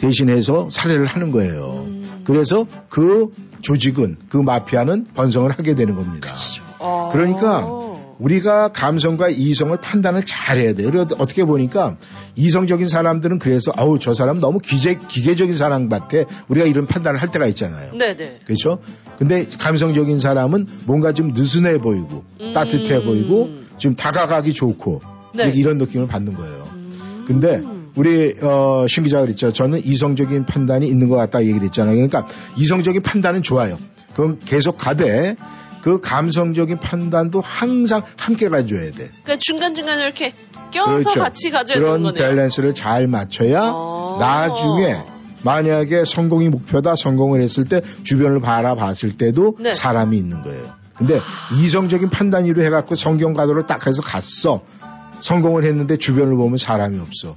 대신해서 살해를 하는 거예요. 그래서 그 조직은 그 마피아는 번성을 하게 되는 겁니다. 어. 그러니까 우리가 감성과 이성을 판단을 잘해야 돼요. 그리고 어떻게 보니까 이성적인 사람들은 그래서 아우 저 사람 너무 기재, 기계적인 사람 같아. 우리가 이런 판단을 할 때가 있잖아요. 네네. 그렇죠? 근데 감성적인 사람은 뭔가 좀 느슨해 보이고 음. 따뜻해 보이고 좀 다가가기 좋고 네. 이런 느낌을 받는 거예요. 근데 우리 어, 신 기자가 그랬죠. 저는 이성적인 판단이 있는 것 같다 얘기를 했잖아요. 그러니까 이성적인 판단은 좋아요. 그럼 계속 가되 그 감성적인 판단도 항상 함께 가져야 돼. 그러니까 중간중간에 이렇게 껴서 같이 가져야 그렇죠. 그런 되는 거네요. 밸런스를 잘 맞춰야 어. 나중에 만약에 성공이 목표다 성공을 했을 때 주변을 바라봤을 때도 네. 사람이 있는 거예요. 근데 이성적인 판단으로 해갖고 성경 가도로 딱 해서 갔어. 성공을 했는데 주변을 보면 사람이 없어.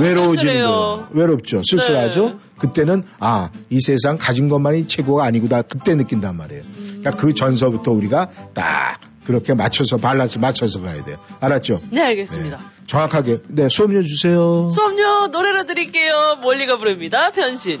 외로워지는. 외롭죠. 쓸쓸하죠. 네. 그때는 아 이 세상 가진 것만이 최고가 아니구나 그때 느낀단 말이에요. 그러니까 그 전서부터 우리가 딱 그렇게 맞춰서 밸런스 맞춰서 가야 돼요. 알았죠? 네, 알겠습니다. 정확하게. 네, 수업료 주세요. 수업료 노래로 드릴게요. 멀리가 부릅니다. 변신.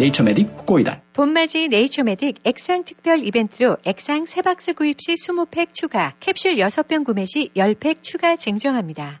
네이처메딕 후코이단 봄맞이 네이처메딕 액상 특별 이벤트로 액상 3박스 구입 시 20팩 추가, 캡슐 6병 구매 시 10팩 추가 증정합니다.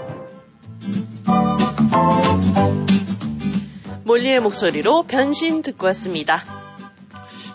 몰리의 목소리로 변신 듣고 왔습니다.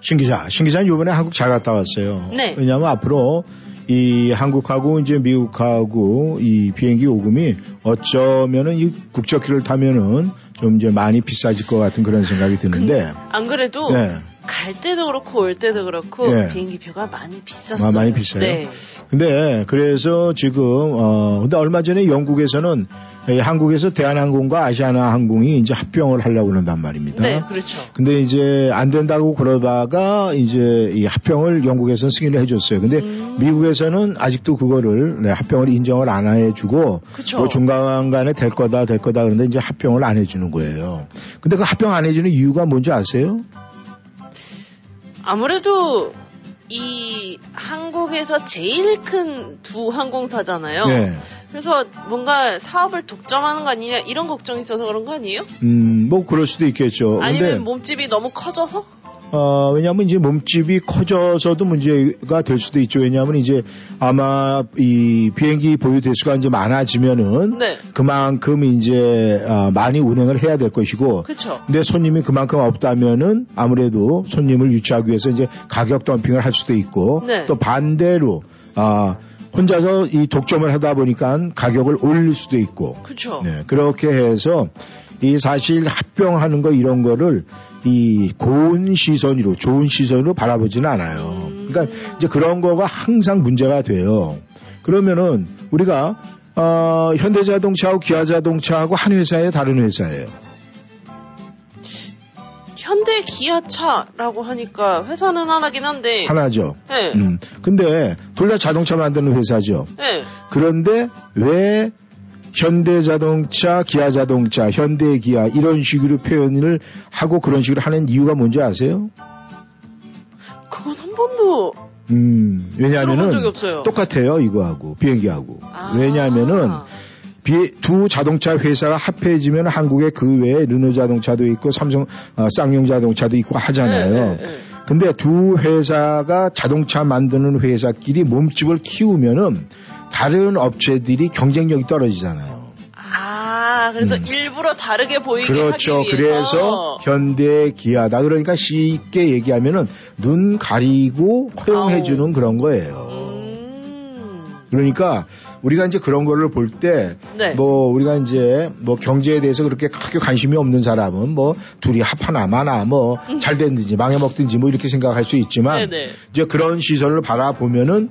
신 기자, 신 기자는 이번에 한국 잘 갔다 왔어요. 네. 왜냐하면 앞으로 이 한국하고 이제 미국하고 이 비행기 요금이 어쩌면은 이 국적기를 타면은 좀 이제 많이 비싸질 것 같은 그런 생각이 드는데. 안 그래도 네. 갈 때도 그렇고 올 때도 그렇고 네. 비행기 표가 많이 비쌌어요. 아, 많이 비싸요. 네. 근데 그래서 지금 어 근데 얼마 전에 영국에서는 이 한국에서 대한항공과 아시아나항공이 이제 합병을 하려고 그런단 말입니다. 네, 그렇죠. 근데 이제 안 된다고 그러다가 이제 이 합병을 영국에서는 승인을 해줬어요. 근데 음. 미국에서는 아직도 그거를 네, 합병을 인정을 안 해주고. 뭐 중간간에 될 거다 될 거다 그런데 이제 합병을 안 해주는 거예요. 근데 그 합병 안 해주는 이유가 뭔지 아세요? 아무래도 이 한국에서 제일 큰 두 항공사잖아요. 네. 그래서 뭔가 사업을 독점하는 거 아니냐 이런 걱정이 있어서 그런 거 아니에요? 음, 뭐 그럴 수도 있겠죠. 아니면 몸집이 너무 커져서? 어, 왜냐하면 이제 몸집이 커져서도 문제가 될 수도 있죠. 왜냐하면 이제 아마 이 비행기 보유 대수가 이제 많아지면은 네. 그만큼 이제 아, 많이 운행을 해야 될 것이고. 그쵸. 근데 손님이 그만큼 없다면은 아무래도 손님을 유치하기 위해서 이제 가격 덤핑을 할 수도 있고 네. 또 반대로 아 혼자서 이 독점을 하다 보니까 가격을 올릴 수도 있고. 그쵸. 네, 그렇게 해서 이 사실 합병하는 거 이런 거를 이 고운 시선으로 좋은 시선으로 바라보지는 않아요. 그러니까 이제 그런 거가 항상 문제가 돼요. 그러면은 우리가 어, 현대자동차하고 기아자동차하고 한 회사의 다른 회사예요. 현대 기아차라고 하니까 회사는 하나긴 한데. 하나죠. 네. 음. 근데 둘 다 자동차 만드는 회사죠. 네. 그런데 왜 현대자동차, 기아자동차, 현대기아 이런 식으로 표현을 하고 그런 식으로 하는 이유가 뭔지 아세요? 그건 한 번도 음, 왜냐하면은. 똑같아요 이거하고 비행기하고. 아. 왜냐하면은 비- 두 자동차 회사가 합해지면 한국에 그 외에 르노 자동차도 있고 삼성 어, 쌍용 자동차도 있고 하잖아요. 네, 네, 네. 근데 두 회사가 자동차 만드는 회사끼리 몸집을 키우면은 다른 업체들이 경쟁력이 떨어지잖아요. 아, 그래서 일부러 다르게 보이게 음. 그렇죠. 하기 위해서. 그래서 현대 기아다. 그러니까 쉽게 얘기하면은 눈 가리고 허용해주는 그런 거예요. 음. 그러니까 우리가 이제 그런 거를 볼 때, 네. 뭐 우리가 이제 뭐 경제에 대해서 그렇게 크게 관심이 없는 사람은 뭐 둘이 합하나 마나 뭐 잘 됐든지 망해먹든지 뭐 이렇게 생각할 수 있지만 음. 네네. 이제 그런 시선을 바라보면은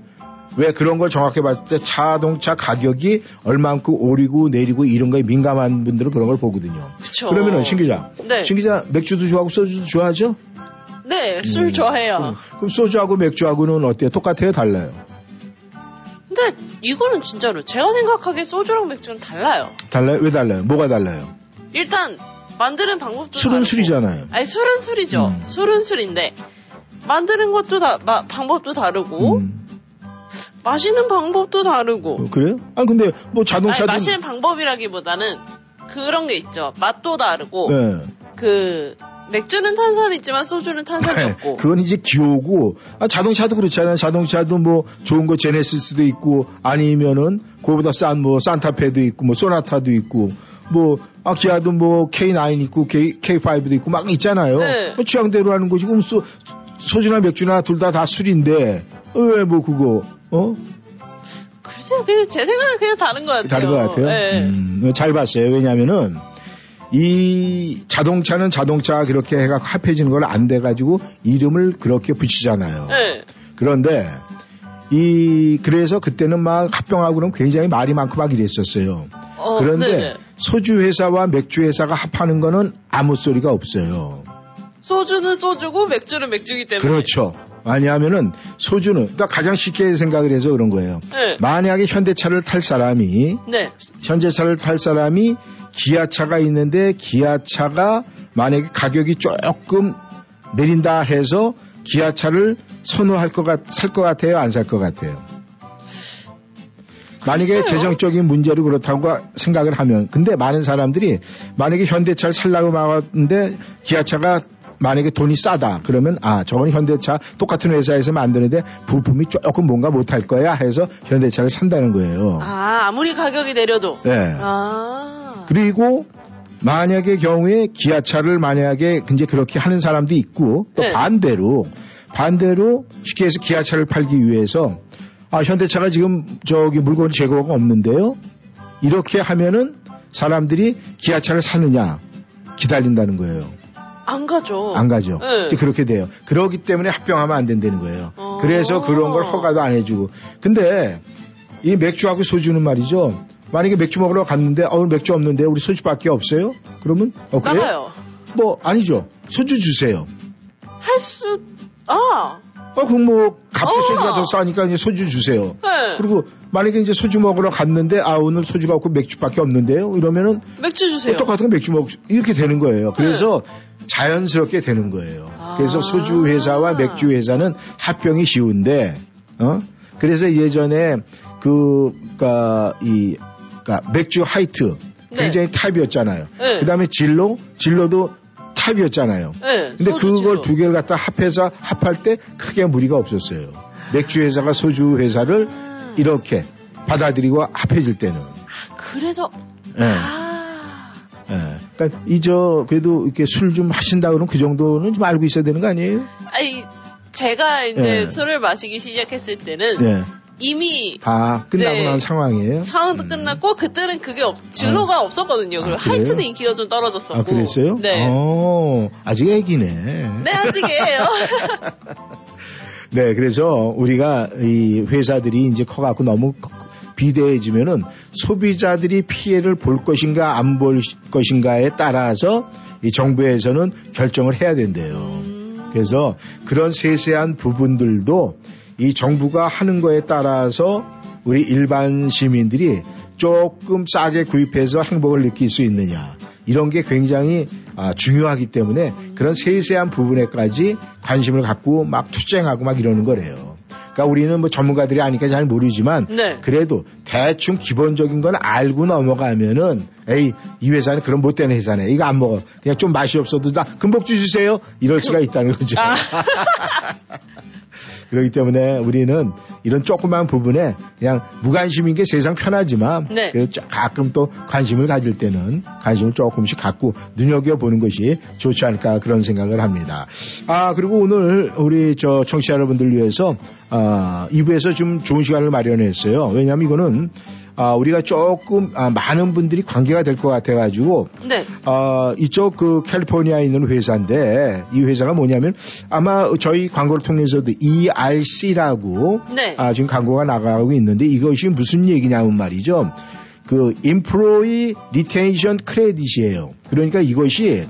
왜 그런 걸 정확히 봤을 때 자동차 가격이 얼만큼 오르고 내리고 이런 거에 민감한 분들은 그런 걸 보거든요. 그쵸. 그러면은 신 기자, 네. 신 기자 맥주도 좋아하고 소주도 좋아하죠? 네, 술 좋아해요. 그럼 소주하고 맥주하고는 어때요? 똑같아요? 달라요? 근데 이거는 진짜로 제가 생각하기에 소주랑 맥주는 달라요. 달라요? 왜 달라요? 뭐가 달라요? 일단 만드는 방법도 술은 다르고. 술이잖아요. 아니 술은 술이죠. 음. 술은 술인데 만드는 것도 다 마- 방법도 다르고 음. 마시는 방법도 다르고. 그래요? 아 근데 뭐 자동차도 아니, 마시는 방법이라기보다는 그런 게 있죠. 맛도 다르고 네. 그 맥주는 탄산이 있지만 소주는 탄산이 네, 없고. 그건 이제 기호고 아, 자동차도 그렇잖아요. 자동차도 뭐 좋은 거 제네시스도 있고 아니면은 그거보다 싼 뭐 산타페도 있고 뭐 소나타도 있고 뭐 아키아도 뭐 K9 있고 K, K5도 있고 막 있잖아요. 네. 뭐 취향대로 하는 거지. 그럼 소, 소주나 맥주나 둘 다다 술인데 왜 뭐 그거 어 글쎄요, 그냥 제 생각은 그냥 다른 것 같아요. 다른 것 같아요. 네. 음, 잘 봤어요. 왜냐하면은 이 자동차는 자동차가 그렇게 해가 합해지는 걸 안 돼가지고 이름을 그렇게 붙이잖아요. 네. 그런데 이 그래서 그때는 막 합병하고는 굉장히 말이 많고 막 이랬었어요. 어, 그런데 네네. 소주 회사와 맥주 회사가 합하는 거는 아무 소리가 없어요. 소주는 소주고 맥주는 맥주기 때문에. 그렇죠. 왜냐하면은 소주는 그러니까 가장 쉽게 생각을 해서 그런 거예요. 네. 만약에 현대차를 탈 사람이 네. 현대차를 탈 사람이 기아차가 있는데 기아차가 만약에 가격이 조금 내린다 해서 기아차를 선호할 것 같, 살 것 같아요? 안 살 것 같아요? 만약에. 재정적인 문제로 그렇다고 생각을 하면, 근데 많은 사람들이 만약에 현대차를 살라고 막았는데 기아차가 만약에 돈이 싸다 그러면 아 저건 현대차 똑같은 회사에서 만드는데 부품이 조금 뭔가 못할 거야 해서 현대차를 산다는 거예요. 아, 아무리 가격이 내려도. 네. 아. 그리고 만약의 경우에 기아차를 만약에 이제 그렇게 하는 사람도 있고 또 네. 반대로 반대로 쉽게 해서 기아차를 팔기 위해서 아 현대차가 지금 저기 물건 재고가 없는데요. 이렇게 하면은 사람들이 기아차를 사느냐 기다린다는 거예요. 안 가죠. 안 가죠. 네. 그렇게 돼요. 그러기 때문에 합병하면 안 된다는 거예요. 그래서 그런 걸 허가도 안 해주고. 근데 이 맥주하고 소주는 말이죠. 만약에 맥주 먹으러 갔는데 어 맥주 없는데 우리 소주밖에 없어요? 그러면 어 그래? 나가요. 뭐 아니죠. 소주 주세요. 할 수, 아. 어 그럼 뭐 값도 어. 소주가 더 싸니까 이제 소주 주세요. 네. 그리고 만약에 이제 소주 먹으러 갔는데 아 오늘 소주가 없고 맥주밖에 없는데요. 이러면은 맥주 주세요. 똑같은 거 맥주 먹 이렇게 되는 거예요. 그래서 자연스럽게 되는 거예요. 그래서 소주 회사와 맥주 회사는 합병이 쉬운데 어 그래서 예전에 그 그니까 이 그러니까 맥주 하이트 굉장히 탑이었잖아요. 네. 그다음에 진로 진로도 탑이었잖아요. 네. 근데 그걸. 두 개를 갖다 합해서 합할 때 크게 무리가 없었어요. 맥주 회사가 소주 회사를 이렇게 받아들이고 합해질 때는. 그래서, 예. 예. 그러니까 이저 그래도 이렇게 술 좀 하신다 그러면 그 정도는 좀 알고 있어야 되는 거 아니에요? 아니, 제가 이제 네. 술을 마시기 시작했을 때는 네. 이미 다 끝나고 네. 난 상황이에요. 상황도 끝났고 그때는 그게 없, 진로가 없었거든요. 그리고 아? 하이트도 인기가 좀 떨어졌었고. 아 그랬어요? 네. 어, 아직 애기네. 네, 아직이에요. *laughs* 네, 그래서 우리가 이 회사들이 이제 커갖고 너무 비대해지면은 소비자들이 피해를 볼 것인가 안 볼 것인가에 따라서 이 정부에서는 결정을 해야 된대요. 그래서 그런 세세한 부분들도 이 정부가 하는 거에 따라서 우리 일반 시민들이 조금 싸게 구입해서 행복을 느낄 수 있느냐. 이런 게 굉장히 아, 중요하기 때문에 그런 세세한 부분에까지 관심을 갖고 막 투쟁하고 막 이러는 거래요. 그러니까 우리는 뭐 전문가들이 아니까 잘 모르지만 네. 그래도 대충 기본적인 건 알고 넘어가면은 에이 이 회사는 그런 못된 회사네 이거 안 먹어 그냥 좀 맛이 없어도 나 금복주 주세요 이럴 수가 있다는 거죠. 아. *laughs* 그렇기 때문에 우리는 이런 조그만 부분에 그냥 무관심인 게 세상 편하지만 네. 가끔 또 관심을 가질 때는 관심을 조금씩 갖고 눈여겨보는 것이 좋지 않을까 그런 생각을 합니다. 아 그리고 오늘 우리 저 청취자 여러분들 위해서 아 2부에서 좀 좋은 시간을 마련했어요. 왜냐하면 이거는 아, 우리가 조금 아, 많은 분들이 관계가 될 것 같아가지고 네. 어, 이쪽 그 캘리포니아에 있는 회사인데 이 회사가 뭐냐면 아마 저희 광고를 통해서도 ERC라고 네. 아, 지금 광고가 나가고 있는데 이것이 무슨 얘기냐면 말이죠. 그 Employee Retention Credit이에요. 그러니까 이것이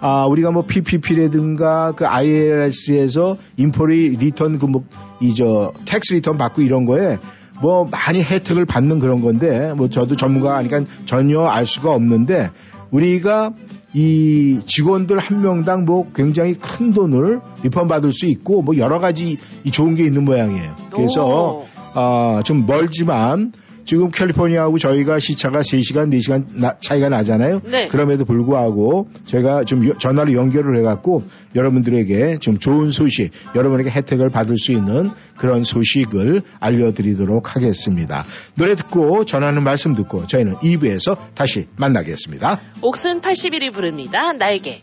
아, 우리가 뭐 PPP라든가 그 IRS에서 Employee Return 그 뭐, 이저 tax return 받고 이런 거에 뭐 많이 혜택을 받는 그런 건데 뭐 저도 전문가가 아니까 전혀 알 수가 없는데 우리가 이 직원들 한 명당 뭐 굉장히 큰 돈을 refund 받을 수 있고 뭐 여러 가지 이 좋은 게 있는 모양이에요. 그래서 아, 좀 멀지만 지금 캘리포니아하고 저희가 시차가 3시간, 4시간 나- 차이가 나잖아요. 네. 그럼에도 불구하고 저희가 좀 여- 전화로 연결을 해갖고 여러분들에게 좀 좋은 소식, 여러분에게 혜택을 받을 수 있는 그런 소식을 알려드리도록 하겠습니다. 노래 듣고 전하는 말씀 듣고 저희는 2부에서 다시 만나겠습니다. 옥슨 81이 부릅니다. 날개.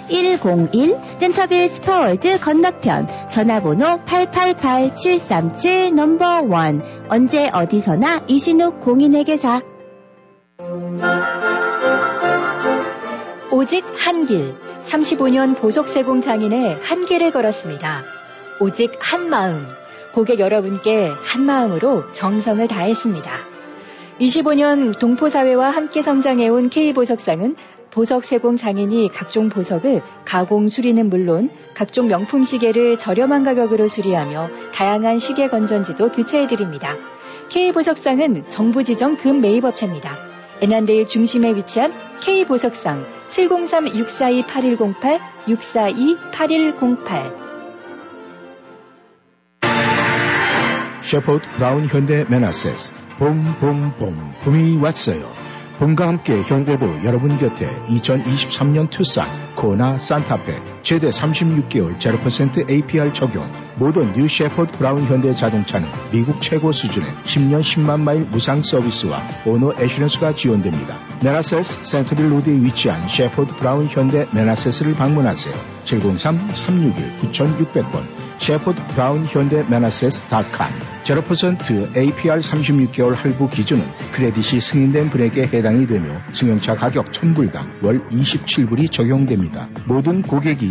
101 센터빌 스파월드 건너편 전화번호 888-737 넘버 원 언제 어디서나 이신욱 공인회계사 오직 한 길, 35년 보석세공 장인의 한 길을 걸었습니다. 오직 한 마음, 고객 여러분께 한 마음으로 정성을 다했습니다. 25년 동포사회와 함께 성장해온 K보석상은 보석 세공 장인이 각종 보석을 가공 수리는 물론 각종 명품 시계를 저렴한 가격으로 수리하며 다양한 시계 건전지도 교체해드립니다. K보석상은 정부 지정 금 매입업체입니다. 애난데일 중심에 위치한 K보석상 703-642-8108, 642-8108. 새포드 브라운 현대 메나세스 봄 봄 봄 봄이 왔어요. 봄과 함께 현대도 여러분 곁에 2023년 투싼 코나 산타페 최대 36개월 0% APR 적용 모든 new 새포드 브라운 현대 자동차는 미국 최고 수준의 10년 10만 마일 무상 서비스와 owner assurance가 지원됩니다. 메나세스 센터빌 로드에 위치한 새포드 브라운 현대 메나세스를 방문하세요. 703-361-9600번 셰퍼드 브라운 현대 메나세스.com 0% APR 36개월 할부 기준은 크레딧이 승인된 분에게 해당이 되며 승용차 가격 1000불당 월 27불이 적용됩니다. 모든 고객이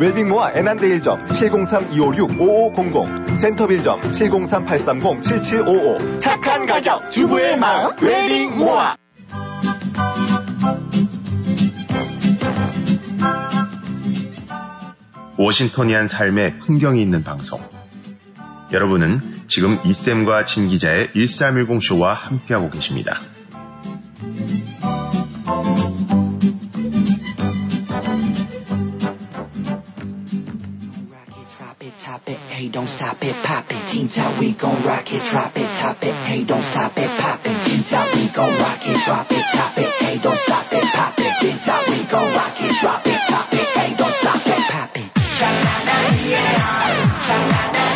웰빙모아 애난데일점 703-256-5500 센터빌점 703-830-7755 착한 가격 주부의 마음 웰빙모아 워싱턴이한 삶의 풍경이 있는 방송. 여러분은 지금 이쌤과 진 기자의 1310쇼와 함께하고 계십니다. Hey don't stop it, pop it. Teen Top, we gon' rock it, drop it, top it, hey don't stop it, pop it. Teen Top, we gon' rock it, drop it, top it, hey don't stop it, pop it. Teen Top, we gon' rock it, drop it, top it, hey don't stop it, pop it. Sha-na-na, yeah, sha-na-na,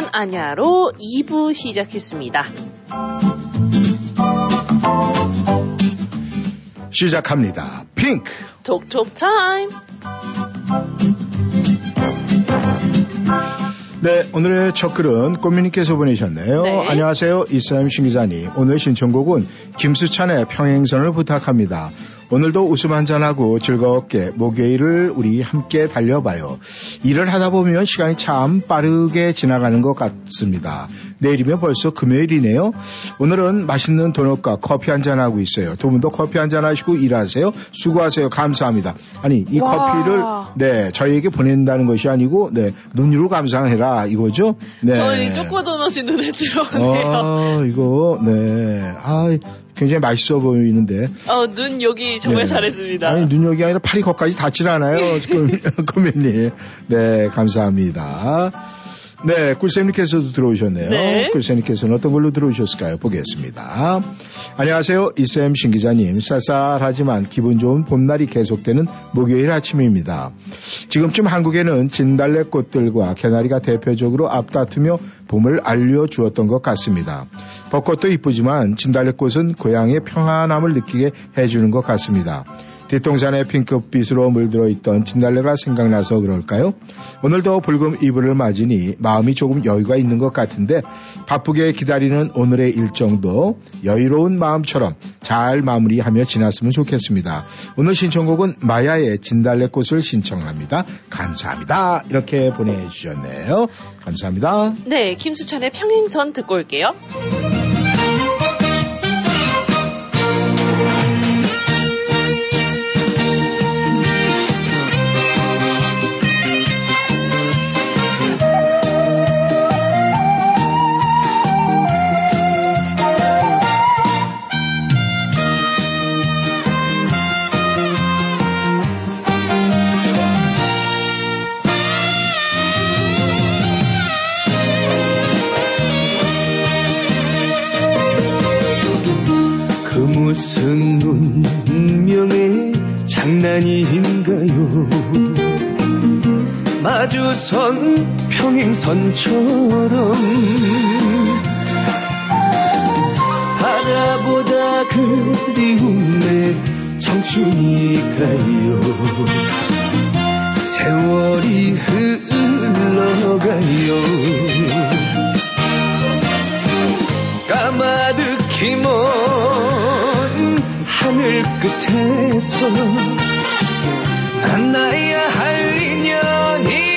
장난 아냐로 2부 시작했습니다. 시작합니다. 핑크. 톡톡 타임. 네, 오늘의 첫 글은 꽃미님께서 보내셨네요. 네. 안녕하세요. 이사임 신기자님. 오늘 신청곡은 김수찬의 평행선을 부탁합니다. 오늘도 웃음 한잔하고 즐겁게 목요일을 우리 함께 달려봐요. 일을 하다 보면 시간이 참 빠르게 지나가는 것 같습니다. 내일이면 벌써 금요일이네요. 오늘은 맛있는 도넛과 커피 한잔하고 있어요. 두 분도 커피 한잔 하시고 일하세요. 수고하세요. 감사합니다. 아니, 이 와. 커피를 네, 저희에게 보낸다는 것이 아니고 네, 눈으로 감상해라 이거죠? 네. 저희 초코 도넛이 눈에 들어오네요. 아, 이거 네. 아, 굉장히 맛있어 보이는데. 어, 눈 여기 정말 네. 잘했습니다. 아니, 눈 여기 아니라 파리 거까지 닿질 않아요. 지금, *laughs* *laughs* 코멘님. 네, 감사합니다. 네, 꿀쌤님께서도 들어오셨네요. 네. 꿀쌤님께서는 어떤 걸로 들어오셨을까요? 보겠습니다. 안녕하세요. 이쌤 신기자님. 쌀쌀하지만 기분 좋은 봄날이 계속되는 목요일 아침입니다. 지금쯤 한국에는 진달래꽃들과 개나리가 대표적으로 앞다투며 봄을 알려주었던 것 같습니다. 벚꽃도 이쁘지만 진달래꽃은 고향의 평안함을 느끼게 해주는 것 같습니다. 뒷동산에 핑크빛으로 물들어 있던 진달래가 생각나서 그럴까요? 오늘도 붉은 이불을 맞으니 마음이 조금 여유가 있는 것 같은데 바쁘게 기다리는 오늘의 일정도 여유로운 마음처럼 잘 마무리하며 지났으면 좋겠습니다. 오늘 신청곡은 마야의 진달래꽃을 신청합니다. 감사합니다. 이렇게 보내주셨네요. 감사합니다. 네, 김수찬의 평행선 듣고 올게요. 장난인가요? 마주선 평행선처럼 바라보다 그리운 내 청춘이가요 세월이 흘러가요 까마득히 먼 하늘 끝에서 만나야 할 인연이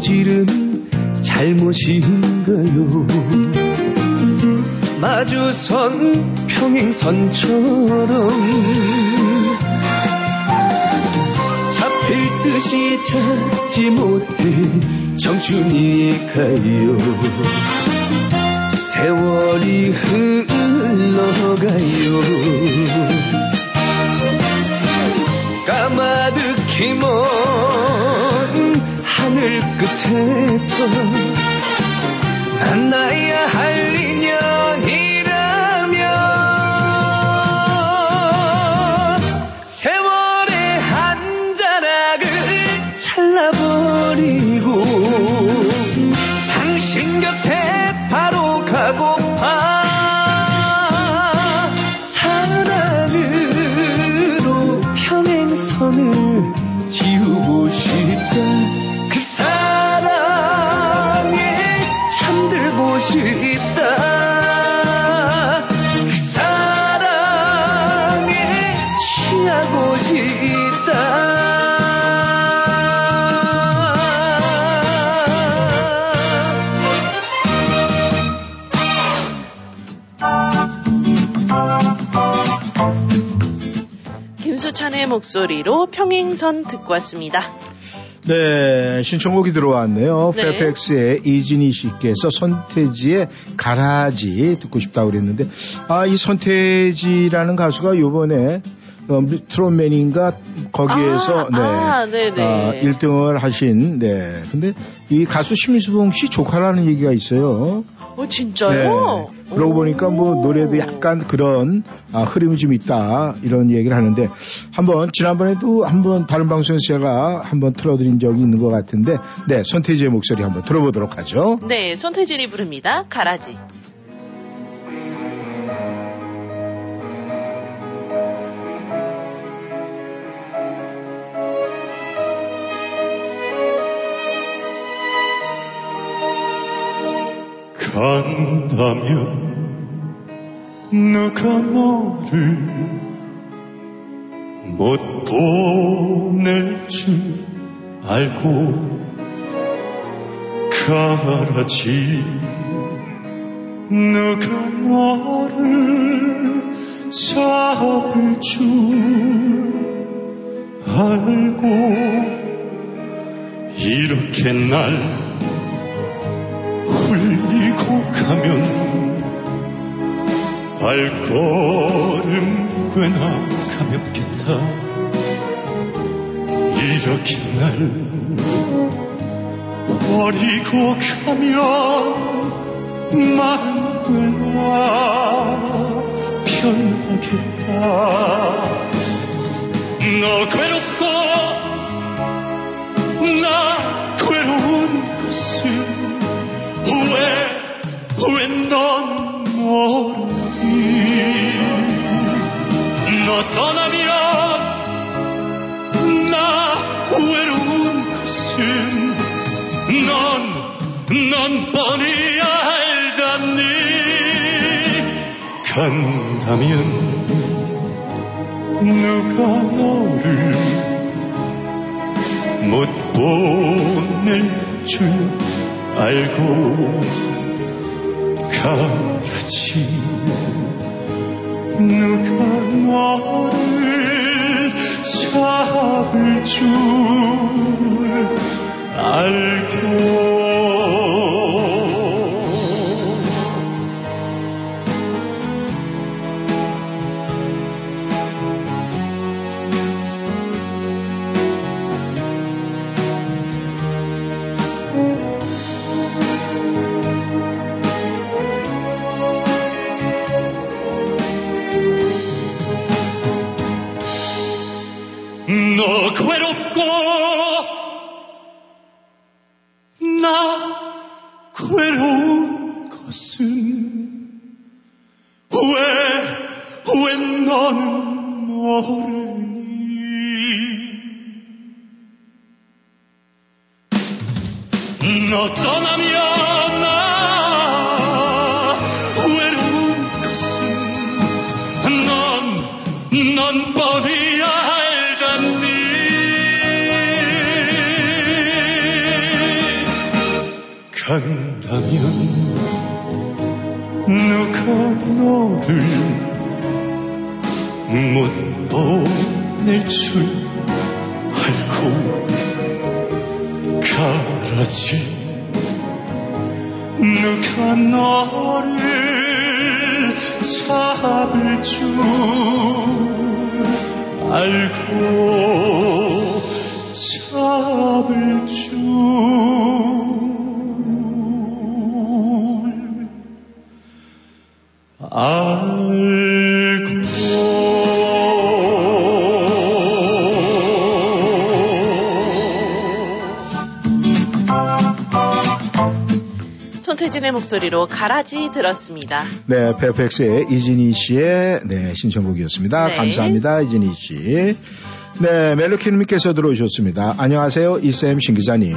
저지른 잘못인가요? 마주선 평행선처럼 잡힐 듯 반드시 찾지 못해 청춘이 가요 세월이 흘러가요 까마득히 먼 하늘 끝에서 만나야 할 인연 목소리로 평행선 듣고 왔습니다. 네, 신청곡이 들어왔네요. 네. 페펙스의 이진희 씨께서 손태지의 가라지 듣고 싶다고 그랬는데, 아, 이 손태지라는 가수가 요번에 어, 트롯맨인가 거기에서 아, 네. 아, 1등을 하신 네. 근데 이 가수 심수봉 씨 조카라는 얘기가 있어요. 어, 진짜요? 네. 그러고 보니까 뭐 노래도 약간 그런 아, 흐름이 좀 있다 이런 얘기를 하는데 한번 지난번에도 한번 다른 방송에서 제가 한번 틀어드린 적이 있는 것 같은데 네 손태지의 목소리 한번 들어보도록 하죠. 네, 손태진이 부릅니다. 가라지. 간다면 누가 너를 못 보낼 줄 알고 가라지. 누가 너를 잡을 줄 알고 이렇게 날 흘리고 가면 발걸음 꽤나 가볍겠다 이렇게 날 버리고 가면 마음 꽤나 편하겠다. 너 괴롭고 나 괴로운 것은 왜, 왜넌 모르니 너 떠나면 나 외로운 것은 넌, 넌 뻔히 알잖니. 간다면 누가 너를 못 보낼 줄 알고 가라지. 누가 너를 잡을 줄 알고 목소리로 가라지 들었습니다. 네, 페어팩스의 이진희 씨의 네, 신청곡이었습니다. 네. 감사합니다, 이진희 씨. 네, 멜로키님께서 들어오셨습니다. 안녕하세요, 이쌤 신기자님.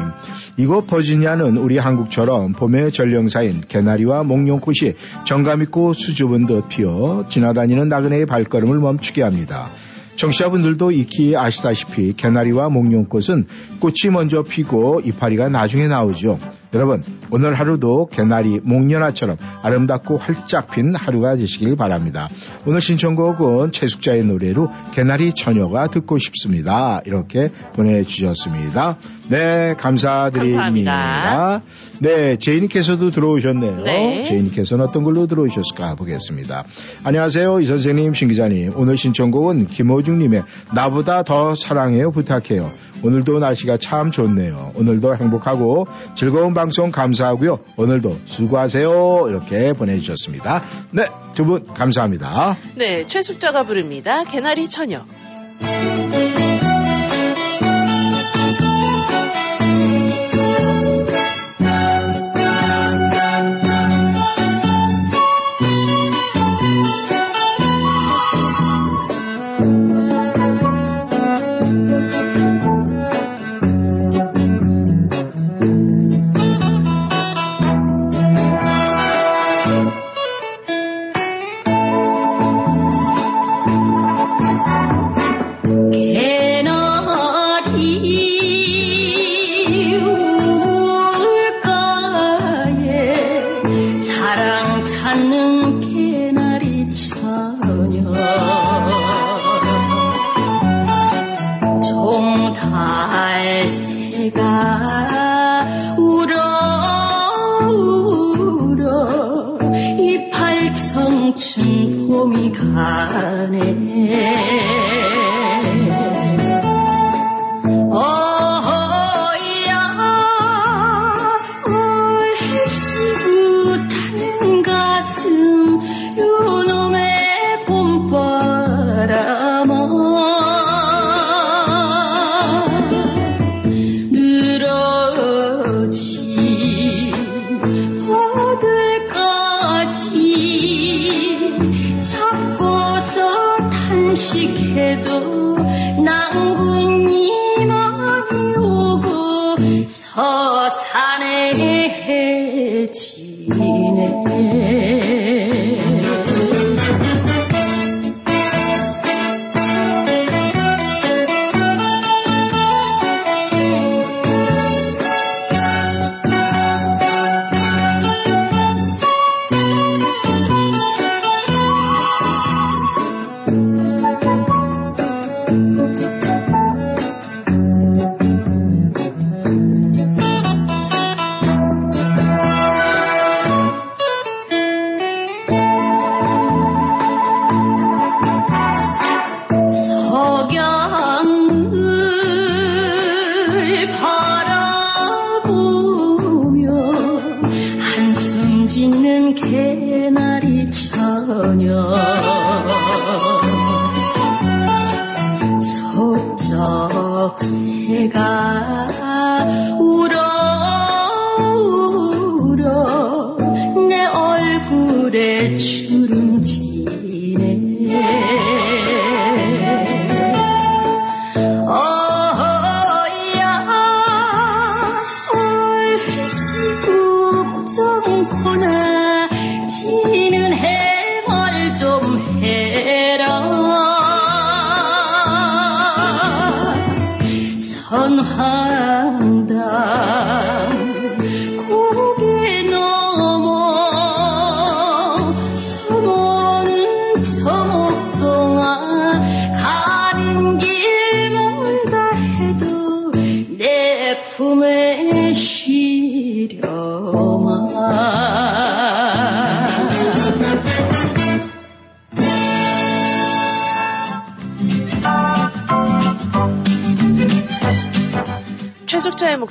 이곳 버지니아는 우리 한국처럼 봄의 전령사인 개나리와 목련꽃이 정감 있고 수줍은 듯 피어 지나다니는 나그네의 발걸음을 멈추게 합니다. 청취자분들도 익히 아시다시피 개나리와 목련꽃은 꽃이 먼저 피고 이파리가 나중에 나오죠. 여러분 오늘 하루도 개나리 목련화처럼 아름답고 활짝 핀 하루가 되시길 바랍니다. 오늘 신청곡은 최숙자의 노래로 개나리 처녀가 듣고 싶습니다. 이렇게 보내주셨습니다. 네 감사드립니다. 감사합니다. 네 제이님께서도 들어오셨네요. 네. 제이님께서는 어떤 걸로 들어오셨을까 보겠습니다. 안녕하세요 이 선생님 신 기자님 오늘 신청곡은 김호중님의 나보다 더 사랑해요 부탁해요. 오늘도 날씨가 참 좋네요. 오늘도 행복하고 즐거운 방송 감사하고요. 오늘도 수고하세요. 이렇게 보내주셨습니다. 네, 두 분 감사합니다. 네, 최숙자가 부릅니다. 개나리 처녀.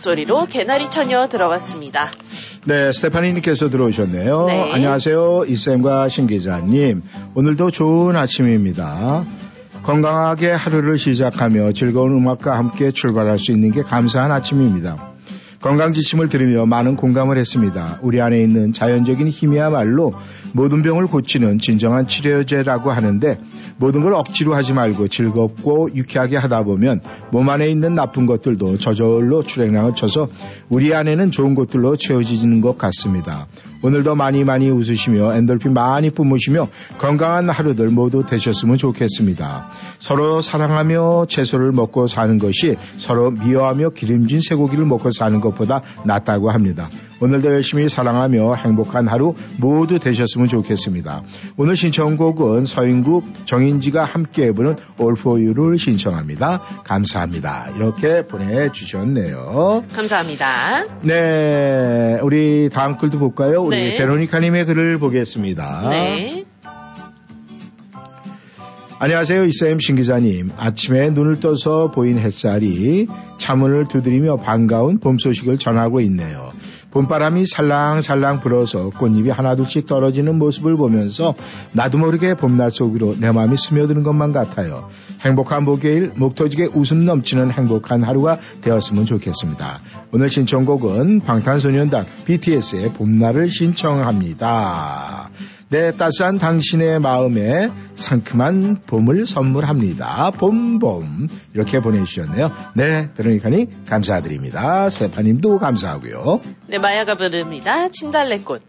목소리로 개나리 처녀 들어봤습니다. 네, 스테파니님께서 들어오셨네요. 네. 안녕하세요. 이쌤과 신 기자님. 오늘도 좋은 아침입니다. 건강하게 하루를 시작하며 즐거운 음악과 함께 출발할 수 있는 게 감사한 아침입니다. 건강 지침을 들으며 많은 공감을 했습니다. 우리 안에 있는 자연적인 힘이야말로 모든 병을 고치는 진정한 치료제라고 하는데 모든 걸 억지로 하지 말고 즐겁고 유쾌하게 하다 보면 몸 안에 있는 나쁜 것들도 저절로 출행량을 쳐서 우리 안에는 좋은 것들로 채워지는 것 같습니다. 오늘도 많이 많이 웃으시며 엔돌핀 많이 뿜으시며 건강한 하루들 모두 되셨으면 좋겠습니다. 서로 사랑하며 채소를 먹고 사는 것이 서로 미워하며 기름진 쇠고기를 먹고 사는 것보다 낫다고 합니다. 오늘도 열심히 사랑하며 행복한 하루 모두 되셨으면 좋겠습니다. 오늘 신청곡은 서인국 정인지가 함께 부른 All For You를 신청합니다. 감사합니다. 이렇게 보내주셨네요. 감사합니다. 네, 우리 다음 글도 볼까요? 우리 네. 베로니카님의 글을 보겠습니다. 네. 안녕하세요, 이쌤 신 기자님. 아침에 눈을 떠서 보인 햇살이 차문을 두드리며 반가운 봄 소식을 전하고 있네요. 봄바람이 살랑살랑 불어서 꽃잎이 하나둘씩 떨어지는 모습을 보면서 나도 모르게 봄날 속으로 내 마음이 스며드는 것만 같아요. 행복한 목요일 목 터지게 웃음 넘치는 행복한 하루가 되었으면 좋겠습니다. 오늘 신청곡은 방탄소년단 BTS의 봄날을 신청합니다. 네, 따스한 당신의 마음에 상큼한 봄을 선물합니다. 봄봄 이렇게 보내주셨네요. 네, 베로니카님 감사드립니다. 세파님도 감사하고요. 네, 마야가 부릅니다. 진달래꽃.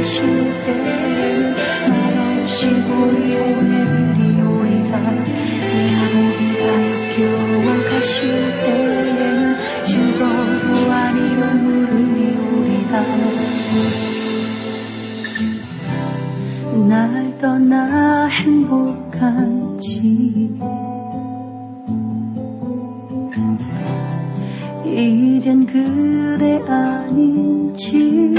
가실 때는 말없이 보내드리오리 날 떠나 행복한지 이젠 그대 아닌지.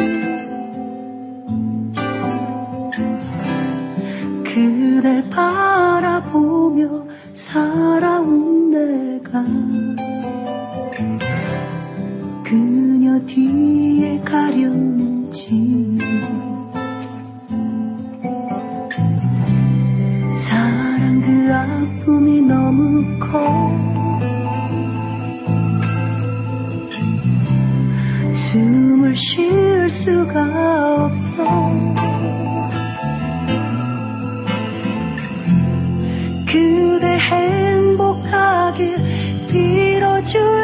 그댈 바라보며 살아온 내가 그녀 뒤에 가렸는지 아픔이 너무 커. 숨을 쉴 수가 없어. 그대 행복하길 빌어줄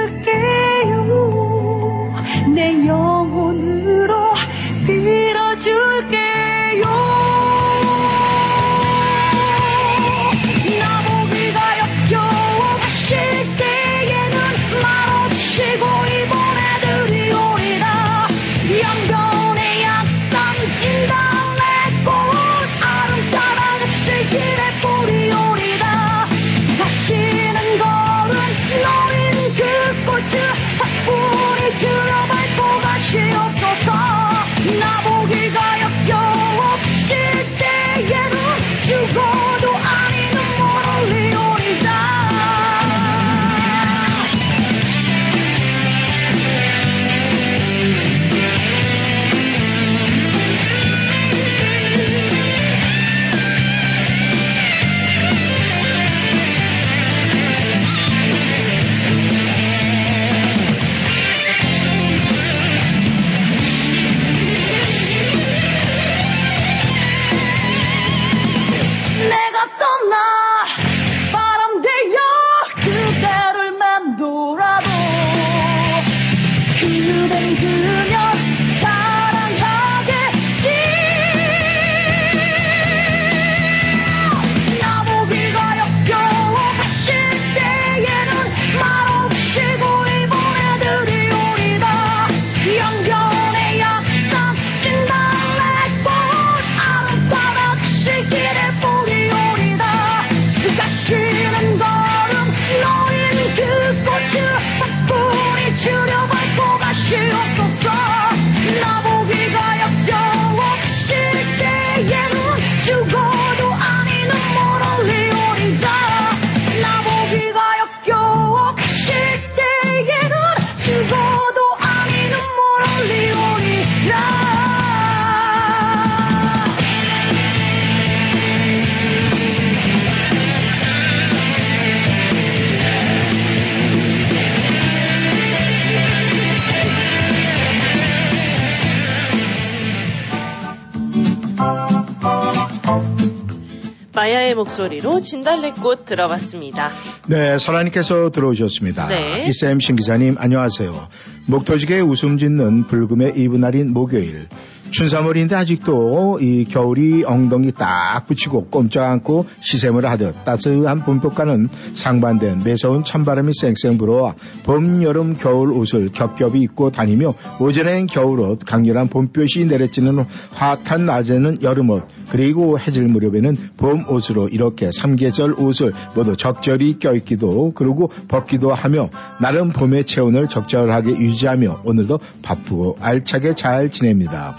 목소리로 진달래꽃 들어봤습니다. 네, 설아님께서 들어오셨습니다. 네. 이쌤 신기자님 안녕하세요. 목토지게 웃음 짓는 불금의 이브날인 목요일. 춘삼월인데 아직도 이 겨울이 엉덩이 딱 붙이고 꼼짝 않고 시샘을 하듯 따스한 봄볕과는 상반된 매서운 찬바람이 쌩쌩 불어와 봄, 여름, 겨울 옷을 겹겹이 입고 다니며 오전엔 겨울옷, 강렬한 봄볕이 내려치는 화탄 낮에는 여름옷, 그리고 해질 무렵에는 봄옷으로 이렇게 삼계절 옷을 모두 적절히 껴입기도 그리고 벗기도 하며 나름 봄의 체온을 적절하게 유지하며 오늘도 바쁘고 알차게 잘 지냅니다.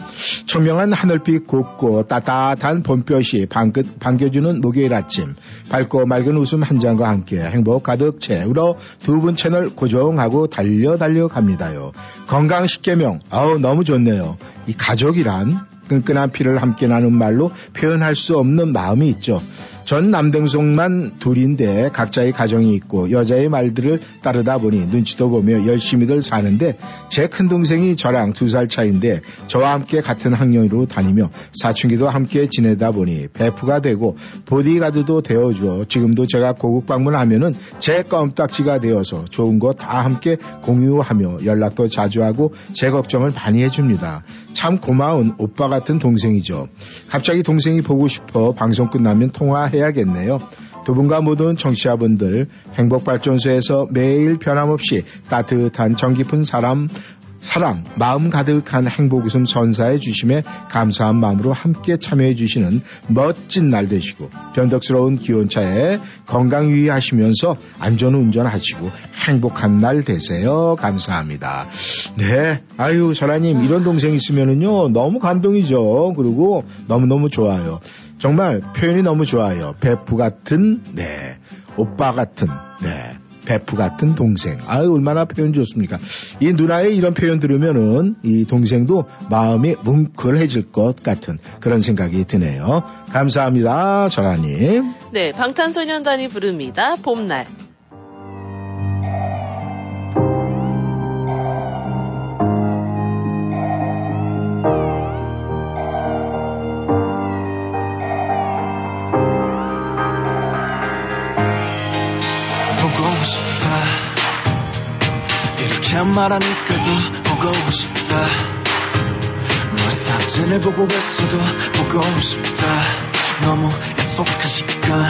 청명한 하늘빛 곱고 따뜻한 봄볕이 반긋, 반겨주는 목요일 아침 밝고 맑은 웃음 한 잔과 함께 행복 가득 채우러 두 분 채널 고정하고 달려 달려 갑니다요. 건강 십계명 아우 너무 좋네요. 이 가족이란 끈끈한 피를 함께 나눈 말로 표현할 수 없는 마음이 있죠. 전 남동생만 둘인데 각자의 가정이 있고 여자의 말들을 따르다 보니 눈치도 보며 열심히들 사는데 제 큰 동생이 저랑 두 살 차인데 저와 함께 같은 학년으로 다니며 사춘기도 함께 지내다 보니 베프가 되고 보디가드도 되어주어 지금도 제가 고국 방문하면은 제 껌딱지가 되어서 좋은 거 다 함께 공유하며 연락도 자주 하고 제 걱정을 많이 해줍니다. 참 고마운 오빠 같은 동생이죠. 갑자기 동생이 보고 싶어 방송 끝나면 통화해 야겠네요. 두 분과 모든 청취자분들 행복발전소에서 매일 변함없이 따뜻한 정깊은 사람 사랑, 마음 가득한 행복 웃음 선사해 주심에 감사한 마음으로 함께 참여해 주시는 멋진 날 되시고 변덕스러운 기온차에 건강 유의하시면서 안전 운전하시고 행복한 날 되세요. 감사합니다. 네. 아유, 설아님, 이런 동생 있으면은요, 너무 감동이죠. 그리고 너무너무 좋아요. 정말 표현이 너무 좋아요. 베프 같은, 네. 오빠 같은, 네. 베프 같은 동생. 아유, 얼마나 표현 좋습니까? 이 누나의 이런 표현 들으면은 이 동생도 마음이 뭉클해질 것 같은 그런 생각이 드네요. 감사합니다, 전하님. 네, 방탄소년단이 부릅니다. 봄날. 이렇게 말하니까도 보고 싶다. 너의 사진을 보고 있어도 보고 싶다. 너무 약속한 시간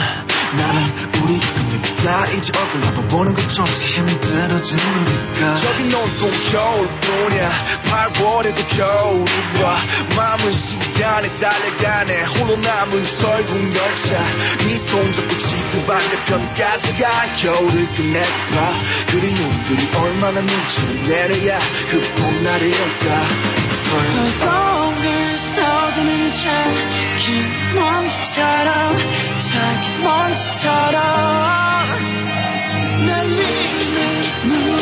나는 우리 겁니다 이제 얼굴 한번 보는 것조차 힘들어지니까. 저기 온통 겨울 뿐이야. 8월에도 겨울이야 마음은 시간에 달려가네. 홀로 남은 설국 열차 네손 잡고 지구 반대편까지 가. 겨울을 끝내봐. 그리움들이 얼마나 눈치를 내려야 그 봄날이 올까. 을 떠드는 자기 먼지처럼 자기 먼지처럼. 날리는 눈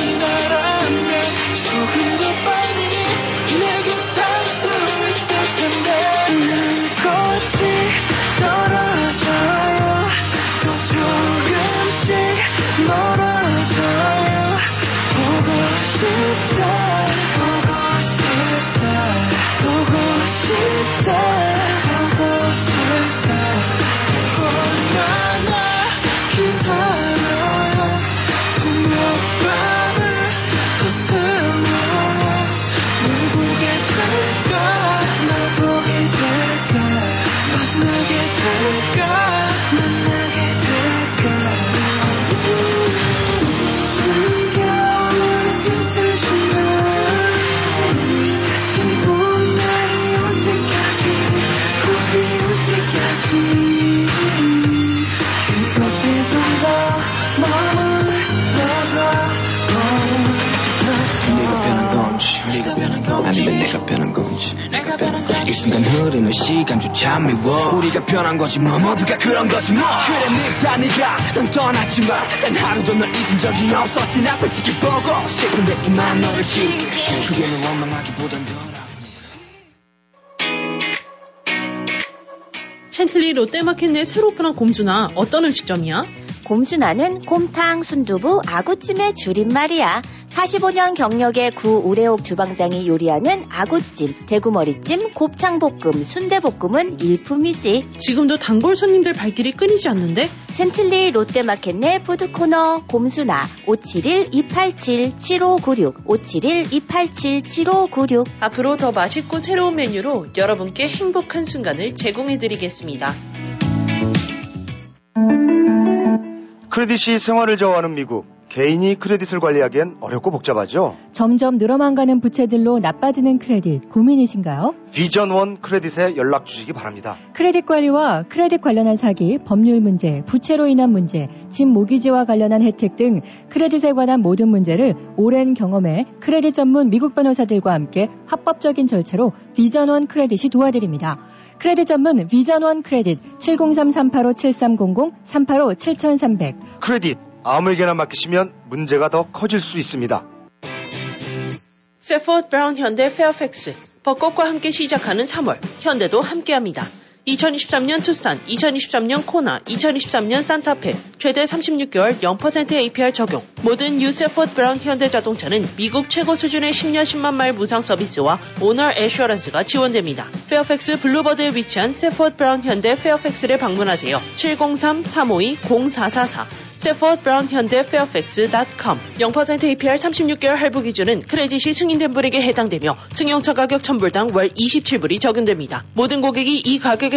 순간 흐르는 시간조차 미워. 우리가 변한 거지 뭐. 모두가 그런 거지 뭐. 그래 네가 난 떠났지만 단 하루도 널 잊은 적이 없었지. 나 솔직히 보고 싶은데 이만 너를 지울게. 그게 널 원망하기보단 더 챈틀리 롯데마켓 내 새로 오픈한 곰주나 어떤 음식점이야? 곰순아는 곰탕, 순두부, 아구찜의 줄임말이야. 45년 경력의 구 우레옥 주방장이 요리하는 아구찜, 대구머리찜, 곱창볶음, 순대볶음은 일품이지. 지금도 단골 손님들 발길이 끊이지 않는데? 젠틀리 롯데마켓 내 푸드코너 곰순아 571-287-7596 571-287-7596 앞으로 더 맛있고 새로운 메뉴로 여러분께 행복한 순간을 제공해드리겠습니다. 크레딧이 생활을 저하는 미국. 개인이 크레딧을 관리하기엔 어렵고 복잡하죠. 점점 늘어만 가는 부채들로 나빠지는 크레딧 고민이신가요? 비전 원 크레딧에 연락 주시기 바랍니다. 크레딧 관리와 크레딧 관련한 사기, 법률 문제, 부채로 인한 문제, 집 모기지와 관련한 혜택 등 credit에 관한 모든 문제를 오랜 경험에 크레딧 전문 미국 변호사들과 함께 합법적인 절차로 비전 원 크레딧이 도와드립니다. 크레딧 전문 비전원 크레딧 703-385-7300, 385-7300 크레딧 아무에게나 맡기시면 문제가 더 커질 수 있습니다. 새포드 브라운 현대 페어팩스 벚꽃과 함께 시작하는 3월 현대도 함께합니다. 2023년 투싼, 2023년 코나, 2023년 산타페 최대 36개월 0% APR 적용. 모든 new 새포드 브라운 현대자동차는 미국 최고 수준의 10년 10만 마일 무상 서비스와 owner assurance가 지원됩니다. 페어팩스 블러바드에 위치한 새포드 브라운 현대 페어팩스를 방문하세요. 703-352-0444 Safford Brown 현대 Fairfax.com 0% APR 36개월 할부 기준은 credit이 승인된 분에게 해당되며 승용차 가격 1000불당 월 27불이 적용됩니다. 모든 고객이 이 가격에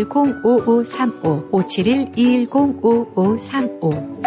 210-5535 571-210-5535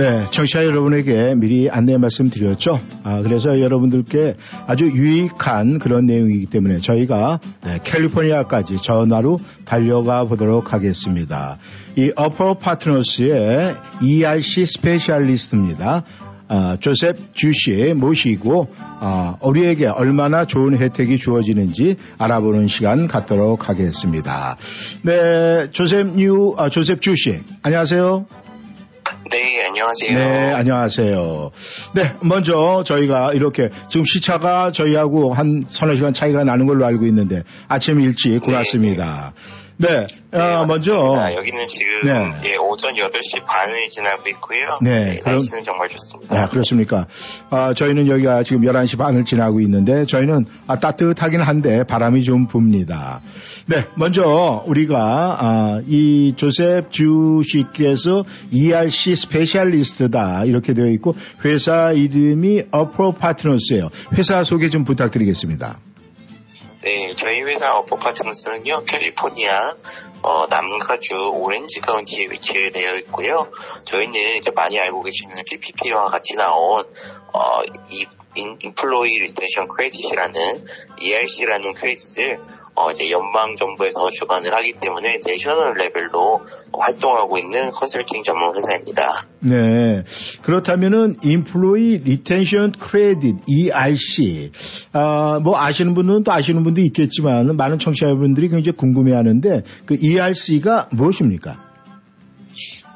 네, 청취자 여러분에게 미리 안내 말씀드렸죠. 아, 그래서 여러분들께 아주 유익한 그런 내용이기 때문에 저희가 네, 캘리포니아까지 전화로 달려가 보도록 하겠습니다. 이 어퍼 파트너스의 ERC specialist입니다. 아, 조셉 주씨 모시고 아, 우리에게 얼마나 좋은 혜택이 주어지는지 알아보는 시간 갖도록 하겠습니다. 네, 조셉 뉴 아, 조셉 주씨 안녕하세요. 네, 안녕하세요. 네, 안녕하세요. 네, 먼저 저희가 이렇게 지금 시차가 저희하고 한 서너 시간 차이가 나는 걸로 알고 있는데 아침 일찍 고맙습니다. 네, 어, 먼저 아, 여기는 지금 네. 예, 오전 8시 반을 지나고 있고요. 네, 그럼- 날씨는 정말 좋습니다. 아, 그렇습니까? 아, 저희는 여기가 지금 11시 반을 지나고 있는데 저희는 아, 따뜻하긴 한데 바람이 좀 붑니다. 네, 먼저 우리가 아, 이 조셉 주 씨께서 ERC 스페셜리스트다 이렇게 되어 있고 회사 이름이 어프로 파트너스예요. 회사 소개 좀 부탁드리겠습니다. 네, 저희 회사 어퍼 파트너스는요, 캘리포니아, 어, 남가주 오렌지 카운티에 위치되어 있고요. 저희는 이제 많이 알고 계시는 PPP와 같이 나온, 어, 이, 인, Employee Retention Credit이라는 ERC라는 credit을 어, 이제 연방 정부에서 주관을 하기 때문에 national level로 활동하고 있는 컨설팅 전문 회사입니다. 네. 그렇다면은 Employee Retention Credit ERC 아, 뭐 아시는 분은 또 아시는 분도 있겠지만 많은 청취자분들이 굉장히 궁금해하는데 그 ERC가 무엇입니까?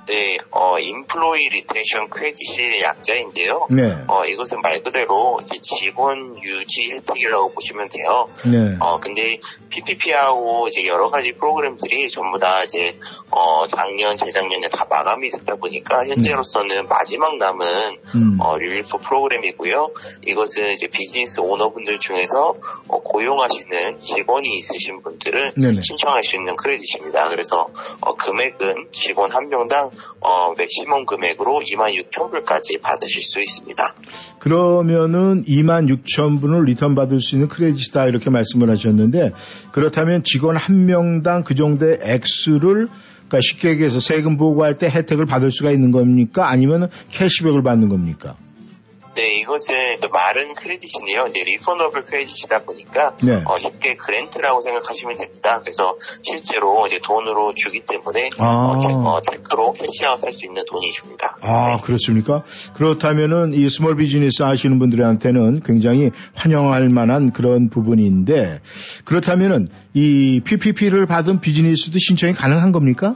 네, 어, Employee Retention Credit이 약자인데요. 네. 어, 이것은 말 그대로 직원 유지 혜택이라고 보시면 돼요. 네. 어, 근데 PPP하고 이제 여러 가지 프로그램들이 전부 다 이제, 어, 작년, 재작년에 다 마감이 됐다 보니까 현재로서는 마지막 남은, 음. 어, relief program이고요. 이것은 이제 business owner분들 중에서 어, 고용하시는 직원이 있으신 분들은 네네. 신청할 수 있는 credit입니다. 그래서 어, 금액은 직원 한 명당 어, maximum 금액으로 26,000불까지 받으실 수 있습니다. 그러면은 2만 6천 불을 return 받을 수 있는 credit이다 이렇게 말씀을 하셨는데 그렇다면 직원 한 명당 그 정도의 액수를 그러니까 쉽게 얘기해서 세금 보고할 때 혜택을 받을 수가 있는 겁니까? 아니면 캐시백을 받는 겁니까? 네, 이것은 이제 말은 credit인데요. 이제 refundable credit이다 보니까 네. 어, 쉽게 grant라고 생각하시면 됩니다. 그래서 실제로 이제 돈으로 주기 때문에 아. 어, ca- 어, check로 cash out 할 수 있는 돈이 줍니다. 아, 그렇습니까? 그렇다면은 이 small business 하시는 분들한테는 굉장히 환영할 만한 그런 부분인데 그렇다면은 이 PPP를 받은 비즈니스도 신청이 가능한 겁니까?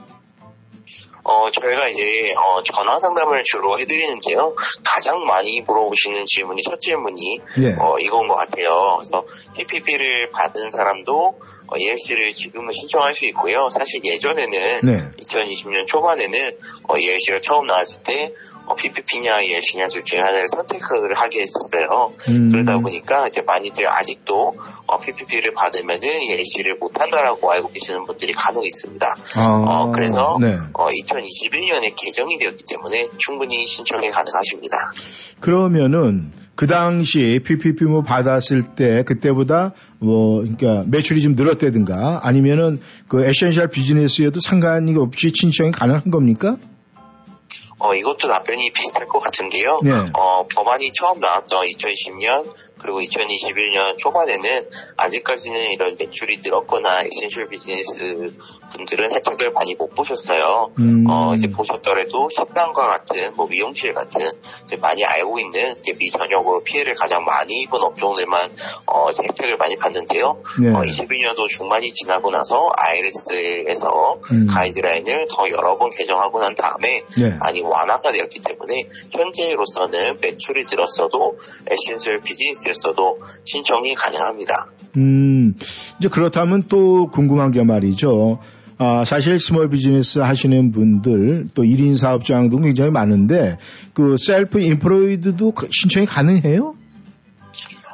어, 저희가 이제, 어, 전화 상담을 주로 해드리는데요. 가장 많이 물어보시는 질문이, 첫 질문이, 예. 어, 이건 것 같아요. 그래서 PPP를 받은 사람도, 어, ELC를 지금은 신청할 수 있고요. 사실 예전에는, 네. 2020년 초반에는, 어, ELC가 처음 나왔을 때, 어, PPP냐 ELC냐 둘 중에 하나를 선택을 하게 했었어요. 음. 그러다 보니까 이제 많이들 아직도 어, PPP를 받으면은 ERC를 못한다라고 알고 계시는 분들이 간혹 있습니다. 아, 어, 그래서 네. 어, 2021년에 개정이 되었기 때문에 충분히 신청이 가능하십니다. 그러면은 그 당시 PPP 뭐 받았을 때 그때보다 뭐 그러니까 매출이 좀 늘었다든가 아니면은 그 essential business에도 상관이 없이 신청이 가능한 겁니까? 어, 이것도 답변이 비슷할 것 같은데요. 네. 어, 법안이 처음 나왔던 2020년 그리고 2021년 초반에는 아직까지는 이런 매출이 늘었거나 essential business 분들은 혜택을 많이 못 보셨어요. 음. 어, 이제 보셨더라도 식당과 같은 뭐 미용실 같은 이제 많이 알고 있는 이제 미전역으로 피해를 가장 많이 입은 업종들만 어, 혜택을 많이 받는데요. 네. 어, 21년도 중반이 지나고 나서 IRS에서 음. 가이드라인을 더 여러 번 개정하고 난 다음에 네. 많이 완화가 되었기 때문에 현재로서는 매출이 늘었어도 essential business 였어도 신청이 가능합니다. 음, 이제 그렇다면 또 궁금한 게 말이죠. 아, 사실 small business 하시는 분들 또 1인 사업장도 굉장히 많은데 그 self-employed도 그 신청이 가능해요?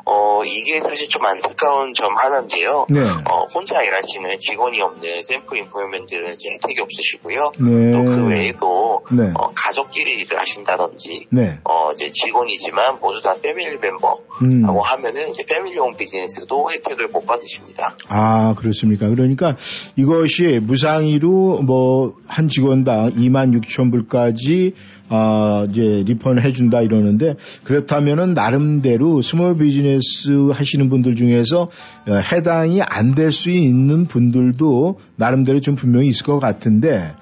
어, 이게 사실 좀 안타까운 점 하나인데요. 네. 어, 혼자 일하시는 직원이 없는 self-employment들은 이제 혜택이 없으시고요. 네. 또그 외에도 네. 어, 가족끼리 일을 하신다든지 네. 어, 이제 직원이지만 모두 다 family member라고 음. 하면은 이제 family-owned business도 혜택을 못 받으십니다. 아, 그렇습니까? 그러니까 이것이 무상으로 뭐 한 직원당 2만 6천 불까지 아, 이제 refund 해준다 이러는데 그렇다면은 나름대로 small business 하시는 분들 중에서 어, 해당이 안 될 수 있는 분들도 나름대로 좀 분명히 있을 것 같은데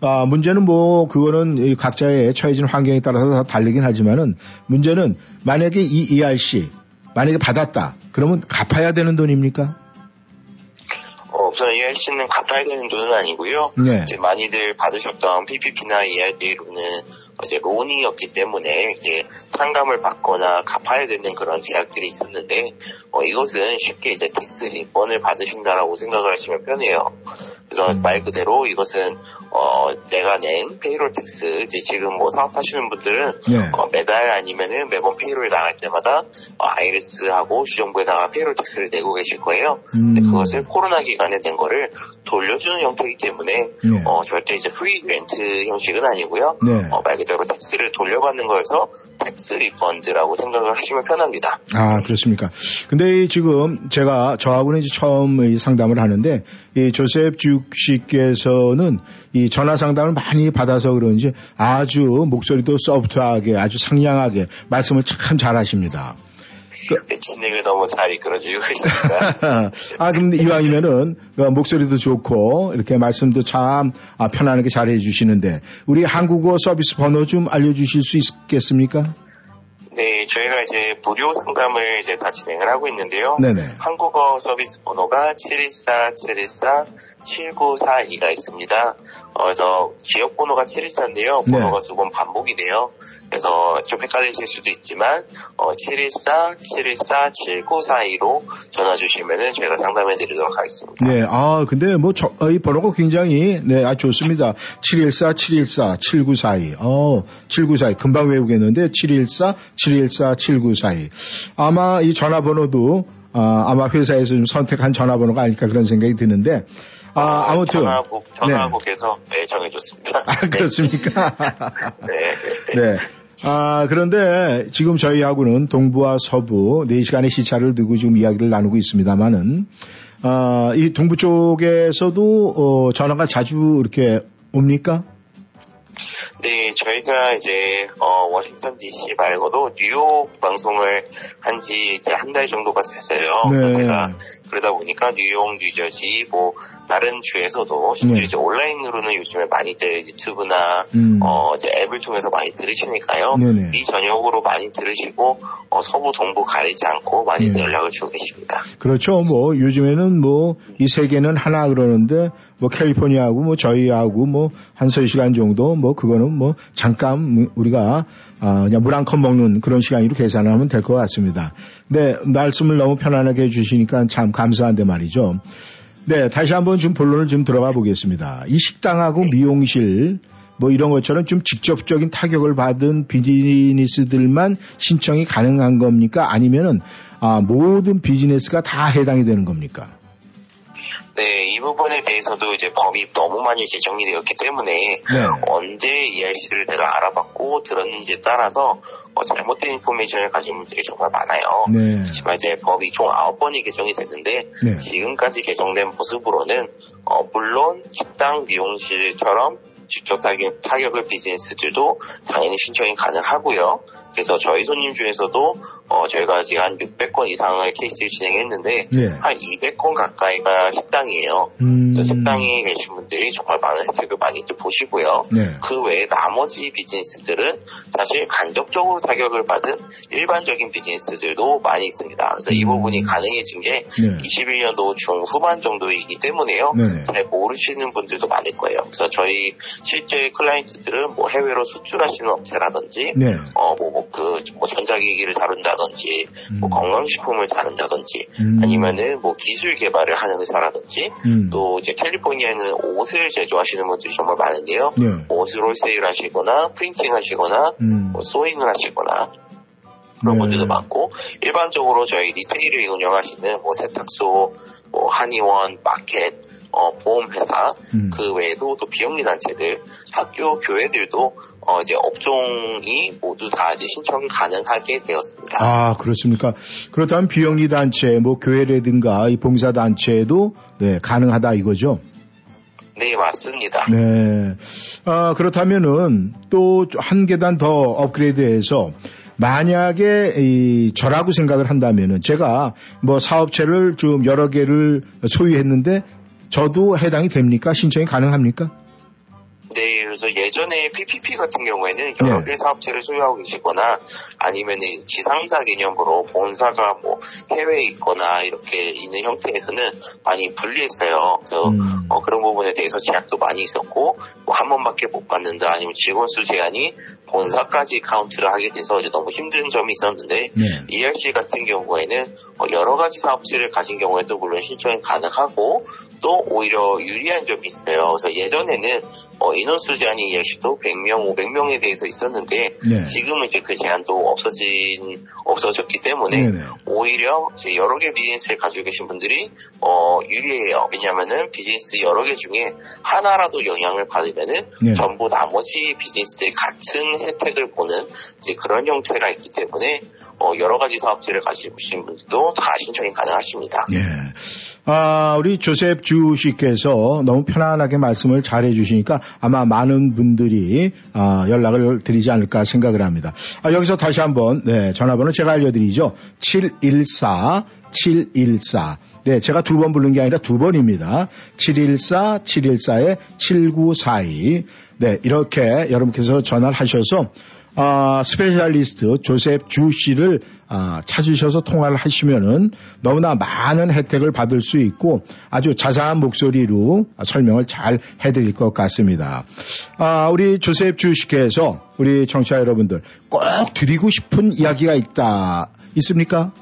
아, 문제는 뭐 그거는 이 각자의 처해진 환경에 따라서 다 다르긴 하지만은 문제는 만약에 이 ERC 만약에 받았다 그러면 갚아야 되는 돈입니까? 어, 우선 ERC는 갚아야 되는 돈은 아니고요. 네. 이제 많이들 받으셨던 PPP나 EIDL은 이제 loan이었기 때문에 이제 탕감을 받거나 갚아야 되는 그런 계약들이 있었는데 어, 이것은 쉽게 이제 tax refund를 받으신다라고 생각을 하시면 편해요. 그래서 음. 말 그대로 이것은 어, 내가 낸 payroll tax 이제 지금 뭐 사업하시는 분들은 네. 어, 매달 아니면은 매번 payroll 나갈 때마다 어, IRS하고 주정부에다가 payroll tax를 내고 계실 거예요. 근데 음. 그것을 코로나 기간에 낸 거를 돌려주는 형태이기 때문에 네. 어, 절대 이제 free grant 형식은 아니고요. 네. 어, 말 그대로 tax를 돌려받는 거여서 tax refund라고 생각을 하시면 편합니다. 아, 그렇습니까? 근데 이 지금 제가 저하고는 이제 처음 이 상담을 하는데 이 조셉 주 씨께서는 이 전화 상담을 많이 받아서 그런지 아주 목소리도 소프트하게 아주 상냥하게 말씀을 참 잘하십니다. 네, 진행을 너무 잘 이끌어주고 계십니다. *laughs* 아, 근데 이왕이면은 그 목소리도 좋고 이렇게 말씀도 참 아, 편안하게 잘 해주시는데 우리 한국어 서비스 번호 좀 알려주실 수 있겠습니까? 네, 저희가 이제 무료 상담을 이제 다 진행을 하고 있는데요. 네네. 한국어 서비스 번호가 714-714-7942가 있습니다. 어, 그래서 지역 번호가 714인데요. 네. 번호가 두번 반복이 돼요. 그래서 좀 헷갈리실 수도 있지만 어, 714-714-7942로 전화 주시면은 저희가 상담해 드리도록 하겠습니다. 네, 아, 근데 뭐, 저, 어, 이 번호가 굉장히, 네, 아, 좋습니다. 714, 714, 7942. 어, 7942. 금방 외우겠는데, 714, 714, 7942. 아마 이 전화번호도, 아, 아마 회사에서 좀 선택한 전화번호가 아닐까 그런 생각이 드는데, 아, 아무튼. 전화국, 전화국에서 네. 정해줬습니다. 아, 그렇습니까? *laughs* 네. 네. 아, 그런데 지금 저희하고는 동부와 서부 4시간의 시차를 두고 지금 이야기를 나누고 있습니다만은, 아, 이 동부 쪽에서도, 어, 전화가 자주 이렇게 옵니까? 네, 저희가 이제 어, 워싱턴 DC 말고도 뉴욕 방송을 한 지 이제 한 달 정도가 됐어요. 그래서 네. 제가 그러다 보니까 뉴욕, 뉴저지, 뭐 다른 주에서도 심지어 네. 이제 온라인으로는 요즘에 많이들 유튜브나 음. 어, 이제 앱을 통해서 많이 들으시니까요. 네네. 이 저녁으로 많이 들으시고 어, 서부 동부 가리지 않고 많이들 네. 연락을 주고 계십니다. 그렇죠. 뭐 요즘에는 뭐 이 세계는 하나 그러는데 뭐 캘리포니아하고 뭐 저희하고 뭐 한 세 시간 정도 뭐 그거는 뭐 잠깐 우리가 아 그냥 물 한 컵 먹는 그런 시간으로 계산하면 될 것 같습니다. 네 말씀을 너무 편안하게 해주시니까 참 감사한데 말이죠. 네 다시 한번 좀 본론을 좀 들어가 보겠습니다. 이 식당하고 미용실 뭐 이런 것처럼 좀 직접적인 타격을 받은 비즈니스들만 신청이 가능한 겁니까? 아니면은 아, 모든 비즈니스가 다 해당이 되는 겁니까? 네, 이 부분에 대해서도 이제 법이 너무 많이 제정이 되었기 때문에 네. 언제 ERC를 내가 알아봤고 들었는지에 따라서 어, 잘못된 인포메이션을 가진 분들이 정말 많아요. 네. 하지만 이제 법이 총 9번이 개정이 됐는데 네. 지금까지 개정된 모습으로는 어, 물론 식당, 미용실처럼 직접 타격, 타격을 비즈니스들도 당연히 신청이 가능하고요. 그래서 저희 손님 중에서도 어, 저희가 지금 한 600건 이상의 케이스를 진행했는데 네. 한 200건 가까이가 식당이에요. 음. 그래서 식당에 계신 분들이 정말 많은 혜택을 많이들 보시고요. 네. 그 외에 나머지 비즈니스들은 사실 간접적으로 타격을 받은 일반적인 비즈니스들도 많이 있습니다. 그래서 이 음. 부분이 가능해진 게 네. 21년도 중후반 정도이기 때문에요. 네네. 잘 모르시는 분들도 많을 거예요. 그래서 저희 실제 클라이언트들은 뭐 해외로 수출하시는 업체라든지 네. 어, 뭐, 뭐, 그, 뭐, 전자기기를 다룬다든지, 뭐, 건강식품을 다룬다든지, 음. 아니면은 뭐, 기술 개발을 하는 회사라든지, 음. 또 이제 캘리포니아에는 옷을 제조하시는 분들이 정말 많은데요. 네. 옷을 홀세일 하시거나, 프린팅 하시거나, 음. 뭐, 소잉을 하시거나, 그런 네. 분들도 많고, 일반적으로 저희 리테일을 운영하시는 뭐, 세탁소, 뭐, 한의원, 마켓, 어, 보험회사, 음. 그 외에도 또 비영리 단체들, 학교, 교회들도 어, 이제 업종이 모두 다 이제 신청이 가능하게 되었습니다. 아, 그렇습니까? 그렇다면 비영리 단체, 뭐 교회라든가 이 봉사 단체도 네, 가능하다 이거죠? 네, 맞습니다. 네. 아, 그렇다면은 또 한 계단 더 업그레이드해서 만약에 이 저라고 생각을 한다면은 제가 뭐 사업체를 좀 여러 개를 소유했는데 저도 해당이 됩니까? 신청이 가능합니까? 네, 그래서 예전에 PPP 같은 경우에는 여러 네. 개 사업체를 소유하고 계시거나 아니면 지상사 개념으로 본사가 뭐 해외에 있거나 이렇게 있는 형태에서는 많이 불리했어요. 그래서 음. 어, 그런 부분에 대해서 제약도 많이 있었고 뭐 한 번밖에 못 받는다 아니면 직원 수 제한이 본사까지 카운트를 하게 돼서 이제 너무 힘든 점이 있었는데 네. ERC 같은 경우에는 어, 여러 가지 사업체를 가진 경우에도 물론 신청이 가능하고 또 오히려 유리한 점이 있어요. 그래서 예전에는 어, 인원수 제한이 ERC도 100명, 500명에 대해서 있었는데 네. 지금은 이제 그 제한도 없어진 없어졌기 때문에 네네. 오히려 이제 여러 개 비즈니스를 가지고 계신 분들이 어, 유리해요. 왜냐하면은 비즈니스 여러 개 중에 하나라도 영향을 받으면은 네. 전부 나머지 비즈니스들이 같은 혜택을 보는 이제 그런 형태가 있기 때문에 어, 여러 가지 사업체를 가지고 계신 분들도 다 신청이 가능하십니다. 예. 아, 우리 조셉 주 씨께서 너무 편안하게 말씀을 잘해 주시니까 아마 많은 분들이 아, 연락을 드리지 않을까 생각을 합니다. 아, 여기서 다시 한번 네, 전화번호 제가 알려드리죠. 714 714. 네, 제가 두 번 부른 게 아니라 두 번입니다. 714 714에 7942. 네, 이렇게 여러분께서 전화를 하셔서 아, specialist 조셉 주 씨를 아, 찾으셔서 통화를 하시면은 너무나 많은 혜택을 받을 수 있고 아주 자세한 목소리로 설명을 잘 해드릴 것 같습니다. 아, 우리 조셉 주 씨께서 우리 청취자 여러분들 꼭 드리고 싶은 이야기가 있다. 있습니까?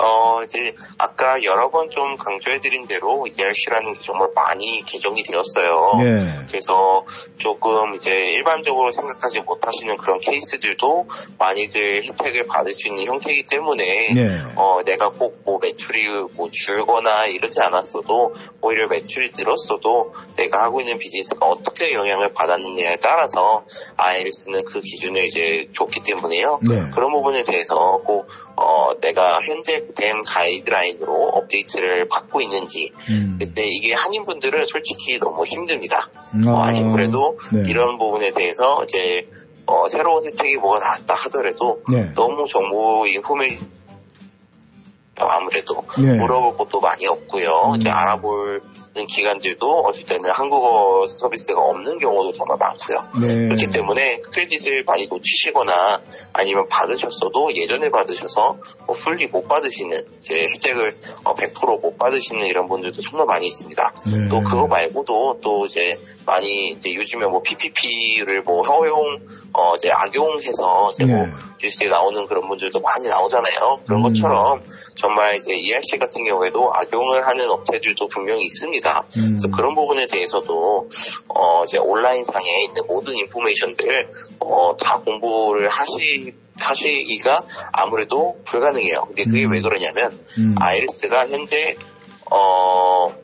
어, 이제, 아까 여러 번 좀 강조해드린 대로 ERC라는 게 정말 많이 개정이 되었어요. 네. 그래서 조금 이제 일반적으로 생각하지 못하시는 그런 케이스들도 많이들 혜택을 받을 수 있는 형태이기 때문에, 네. 어, 내가 꼭 뭐 매출이 뭐 줄거나 이러지 않았어도, 오히려 매출이 늘었어도 내가 하고 있는 비즈니스가 어떻게 영향을 받았느냐에 따라서 IRS는 그 기준을 이제 줬기 때문에요. 네. 그런 부분에 대해서 꼭 어, 내가 현재 된 가이드라인으로 업데이트를 받고 있는지. 음. 근데 이게 한인분들은 솔직히 너무 힘듭니다. 아, 어, 아무래도 네. 이런 부분에 대해서 이제 어, 새로운 혜택이 뭐가 나왔다 하더라도 네. 너무 정보 인포메이션 아무래도 네. 물어볼 것도 많이 없고요. 음. 이제 알아보는 기관들도 어쩔 때는 한국어 서비스가 없는 경우도 정말 많고요. 네. 그렇기 때문에 크레딧을 많이 놓치시거나 아니면 받으셨어도 예전에 받으셔서 뭐 풀리 못 받으시는 이제 혜택을 어, 100%못 받으시는 이런 분들도 정말 많이 있습니다. 네. 또 그거 말고도 또 이제 많이 이제 요즘에 뭐 PPP를 뭐 허용 어 이제 악용해서 이제 뭐 네. 뉴스에 나오는 그런 분들도 많이 나오잖아요. 그런 음. 것처럼 정말 이제 ERC 같은 경우에도 악용을 하는 업체들도 분명히 있습니다. 음. 그래서 그런 부분에 대해서도 어 이제 온라인 상에 있는 모든 인포메이션들을 어다 공부를 하시 하시기가 아무래도 불가능해요. 근데 그게 음. 왜 그러냐면 음. IRS가 현재 어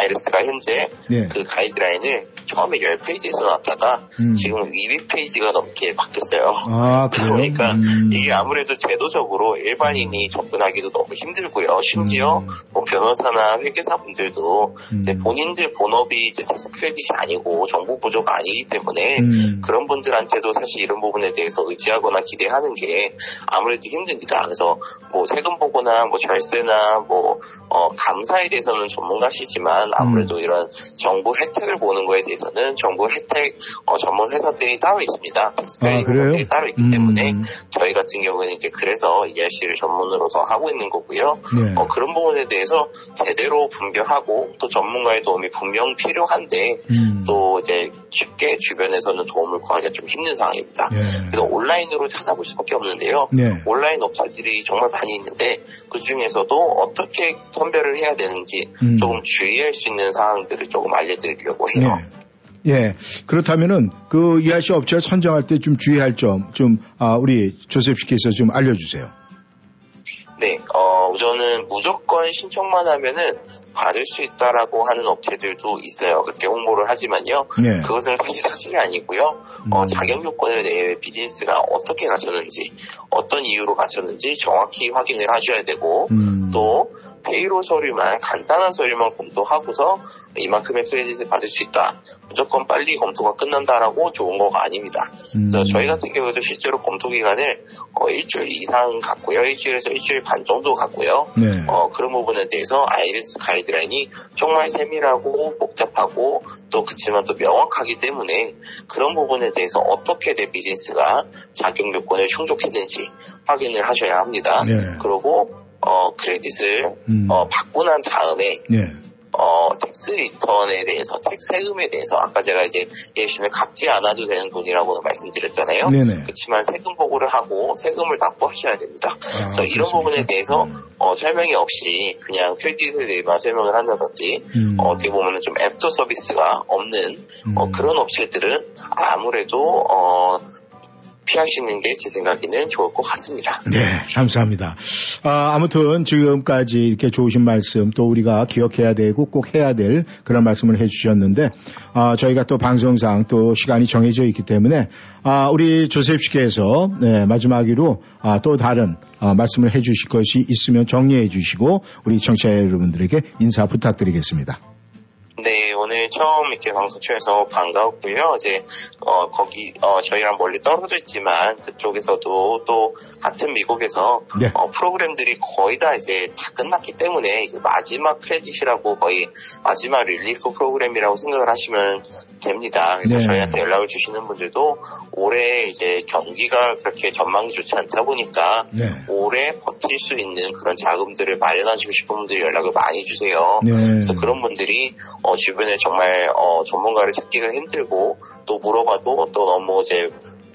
IRS가 현재 네. 그 가이드라인을 처음에 10페이지에서 나왔다가 음. 지금 200페이지가 넘게 바뀌었어요. 아? 그러니까 음. 이게 아무래도 제도적으로 일반인이 접근하기도 너무 힘들고요. 심지어 음. 뭐 변호사나 회계사분들도 이제 본인들 본업이 이제 tax credit이 아니고 정부 보조가 아니기 때문에 음. 그런 분들한테도 사실 이런 부분에 대해서 의지하거나 기대하는 게 아무래도 힘듭니다. 그래서 뭐 세금 보고나 뭐 절세나 뭐 어, 감사에 대해서는 전문가시지만 아무래도 음. 이런 정부 혜택을 보는 거에 대해서 는 정부 혜택 어, 전문 회사들이 따로 있습니다. 아, 그래요? 따로 있기 음. 때문에 저희 같은 경우에는 이제 그래서 ERC를 전문으로 더 하고 있는 거고요. 네. 어, 그런 부분에 대해서 제대로 분별하고 또 전문가의 도움이 분명 필요한데 음. 또 이제 쉽게 주변에서는 도움을 구하기가 좀 힘든 상황입니다. 네. 그래서 온라인으로 찾아볼 수밖에 없는데요. 네. 온라인 업체들이 정말 많이 있는데 그 중에서도 어떻게 선별을 해야 되는지 음. 조금 주의할 수 있는 사항들을 조금 알려드리려고 해요. 네. 예. 그렇다면은 그 ERC 업체를 선정할 때 좀 주의할 점 좀 아, 우리 조셉 씨께서 좀 알려주세요. 네, 어, 우선은 무조건 신청만 하면은 받을 수 있다라고 하는 업체들도 있어요. 그렇게 홍보를 하지만요. 네. 그것은 사실 사실이 아니고요. 어, 자격 요건을 내 비즈니스가 어떻게 갖췄는지, 어떤 이유로 갖췄는지 정확히 확인을 하셔야 되고, 음. 또 payroll 서류만 간단한 서류만 검토하고서 이만큼의 credit을 받을 수 있다. 무조건 빨리 검토가 끝난다라고 좋은 거가 아닙니다. 그래서 음. 저희 같은 경우에도 실제로 검토 기간을 어, 일주일 이상 갖고요. 일주일에서 일주일 반 정도 갖고요. 네. 어, 그런 부분에 대해서 IRS 가이드라인이 정말 세밀하고 복잡하고 또 그치만 또 명확하기 때문에 그런 부분에 대해서 어떻게 내 비즈니스가 자격 요건을 충족했는지 확인을 하셔야 합니다. 네. 그리고 어, credit을 음. 어, 받고 난 다음에 네. 어, tax return에 대해서, tax 세금에 대해서, 아까 제가 이제 예시는 갚지 않아도 되는 돈이라고 말씀드렸잖아요. 네네. 그렇지만 세금 보고를 하고 세금을 납부하셔야 됩니다. 그래서 이런 그렇습니까? 부분에 대해서 어, 설명이 없이 그냥 credit에 대해만 설명을 한다든지 음. 어떻게 보면 좀 애프터 서비스가 없는 어, 음. 그런 업체들은 아무래도 어, 피하시는 게 제 생각에는 좋을 것 같습니다. 네, 감사합니다. 아, 아무튼 지금까지 이렇게 좋으신 말씀 또 우리가 기억해야 되고 꼭 해야 될 그런 말씀을 해주셨는데 아, 저희가 또 방송상 또 시간이 정해져 있기 때문에 아, 우리 조셉 씨께서 네, 마지막으로 아, 또 다른 아, 말씀을 해주실 것이 있으면 정리해 주시고 우리 청취자 여러분들에게 인사 부탁드리겠습니다. 네, 오늘 처음 이렇게 방송 출연해서 반가웠고요. 이제, 어, 거기, 어, 저희랑 멀리 떨어져 있지만, 그쪽에서도 또, 같은 미국에서, 네. 어, 프로그램들이 거의 다 이제 다 끝났기 때문에, 이게 마지막 credit이라고 거의 마지막 relief 프로그램이라고 생각을 하시면 됩니다. 그래서 네. 저희한테 연락을 주시는 분들도, 올해 이제 경기가 그렇게 전망이 좋지 않다 보니까, 네. 오래 버틸 수 있는 그런 자금들을 마련하시고 싶은 분들이 연락을 많이 주세요. 네. 그래서 그런 분들이 어, 주변에 정말 어, 전문가를 찾기가 힘들고 또 물어봐도 또 너무 이제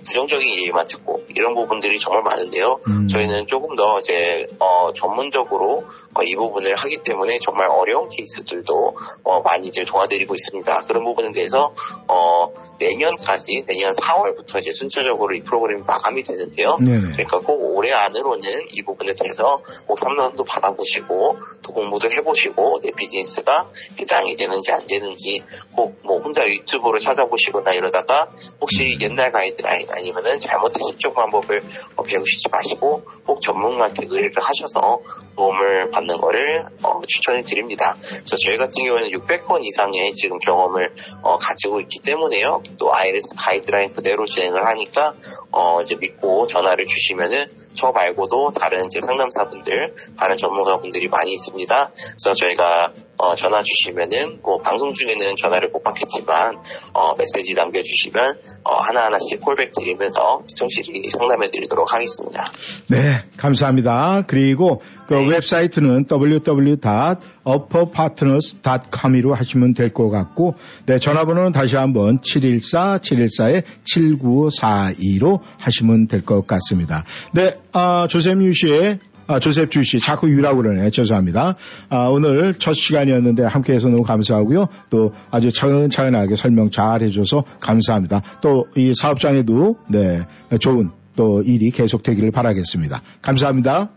부정적인 얘기만 듣고 이런 부분들이 정말 많은데요. 음. 저희는 조금 더 이제 어, 전문적으로 어, 이 부분을 하기 때문에 정말 어려운 케이스들도 어, 많이 이제 도와드리고 있습니다. 그런 부분에 대해서 어, 내년까지 내년 4월부터 이제 순차적으로 이 프로그램이 마감이 되는데요. 네네. 그러니까 꼭 올해 안으로는 이 부분에 대해서 꼭 상담도 받아보시고 또 공부도 해보시고 내 비즈니스가 해당이 되는지 안 되는지 꼭 뭐 혼자 유튜브로 찾아보시거나 이러다가 혹시 옛날 가이드라인 아니면은 잘못된 시청 방법을 어, 배우시지 마시고 꼭 전문가한테 의뢰를 하셔서 도움을 받는 거를 어, 추천을 드립니다. 그래서 저희 같은 경우에는 600건 이상의 지금 경험을 어, 가지고 있기 때문에요. 또 ILS 가이드라인 그대로 진행을 하니까 어, 이제 믿고 전화를 주시면은 저 말고도 다른 이제 상담사분들, 다른 전문가분들이 많이 있습니다. 그래서 저희가 어, 전화 주시면은 뭐 방송 중에는 전화를 못 받겠지만 어, 메시지 남겨주시면 어, 하나하나씩 콜백 드리면서 성실히 상담해 드리도록 하겠습니다. 네, 감사합니다. 그리고 그 웹사이트는 www.upperpartners.com으로 하시면 될 것 같고, 네, 전화번호는 다시 한번 714-714-7942로 하시면 될 것 같습니다. 네, 아, 조셉유 씨의 아, 조셉 주 씨, 자꾸 유라고 그러네. 죄송합니다. 아, 오늘 첫 시간이었는데 함께 해서 너무 감사하고요. 또 아주 차근차근하게 설명 잘 해줘서 감사합니다. 또 이 사업장에도, 네, 좋은 또 일이 계속되기를 바라겠습니다. 감사합니다.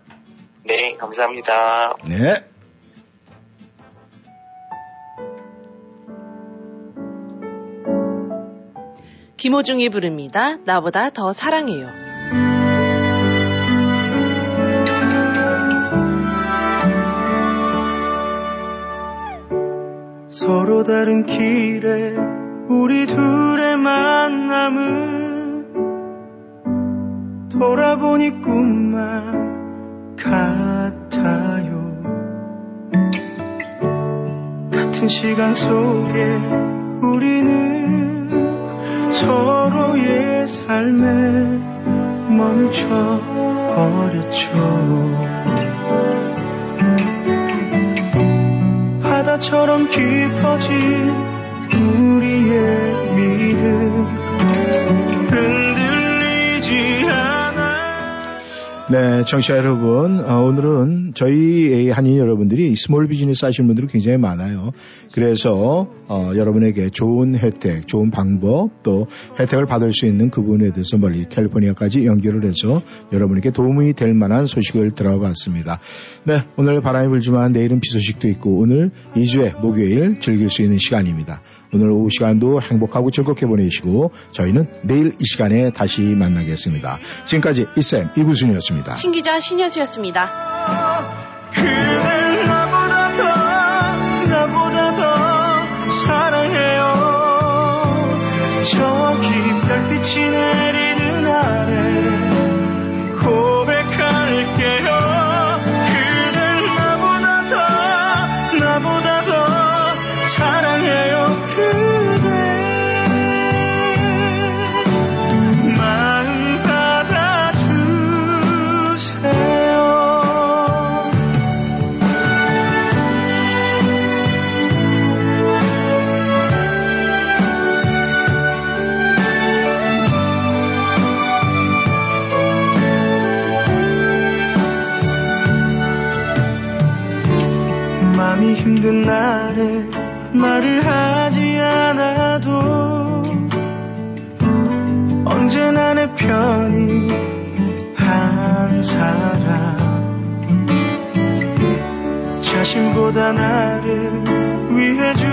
네, 감사합니다. 네. 김호중이 부릅니다. 나보다 더 사랑해요. 서로 다른 길에 우리 둘의 만남은 돌아보니 꿈만 같아요. 같은 시간 속에 우리는 서로의 삶에 멈춰 버렸죠. 바다처럼 깊어진 우리의 믿음 흔들리지 않아 네, 청취자 여러분, 어, 오늘은 저희 한인 여러분들이 small business 하시는 분들이 굉장히 많아요. 그래서 어, 여러분에게 좋은 혜택, 좋은 방법, 또 혜택을 받을 수 있는 그 부분에 대해서 멀리 캘리포니아까지 연결을 해서 여러분에게 도움이 될 만한 소식을 들어봤습니다. 네, 오늘 바람이 불지만 내일은 비 소식도 있고 오늘 2주의 목요일 즐길 수 있는 시간입니다. 오늘 오후 시간도 행복하고 즐겁게 보내시고 저희는 내일 이 시간에 다시 만나겠습니다. 지금까지 이쌤 이구순이었습니다. 신기자 신현수였습니다. 힘든 날에 말을 하지 않아도 언제나 내 편이 한 사람. 자신보다 나를 위해 준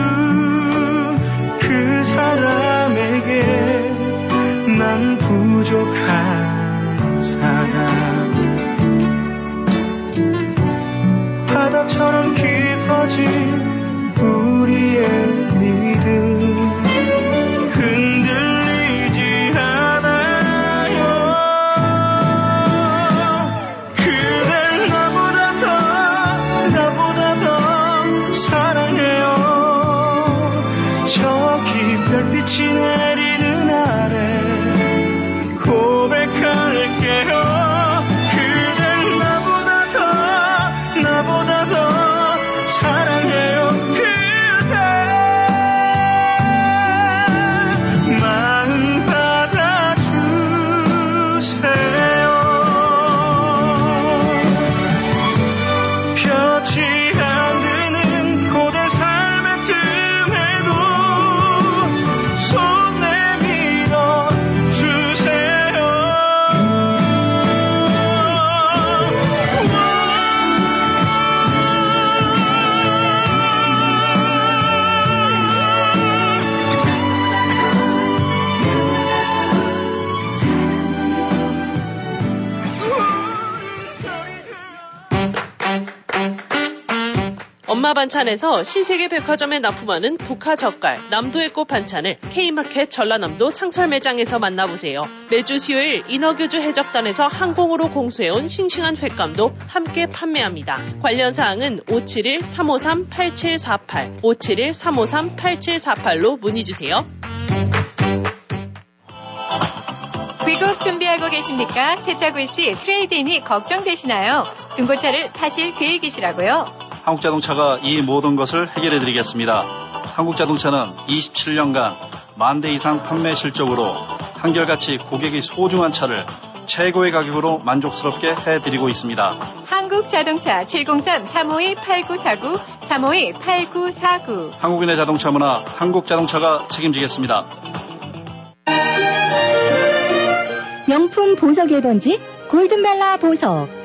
반찬에서 신세계 백화점에 납품하는 독화 젓갈, 남도의 꽃 반찬을 K마켓 전라남도 상설 매장에서 만나보세요. 매주 수요일 인어교주 해적단에서 항공으로 공수해온 싱싱한 횟감도 함께 판매합니다. 관련 사항은 571-353-8748, 571-353-8748로 문의주세요. 귀국 준비하고 계십니까? 새차 구입 시 트레이드인이 걱정되시나요? 중고차를 파실 계획이시라고요? 한국자동차가 이 모든 것을 해결해 드리겠습니다. 한국자동차는 27년간 만 대 이상 판매 실적으로 한결같이 고객이 소중한 차를 최고의 가격으로 만족스럽게 해드리고 있습니다. 한국자동차 703-352-8949, 352-8949. 한국인의 자동차 문화, 한국자동차가 책임지겠습니다. 명품 보석 1번지 골든벨라 보석.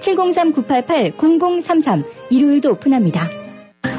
703-988-0033, 일요일도 오픈합니다.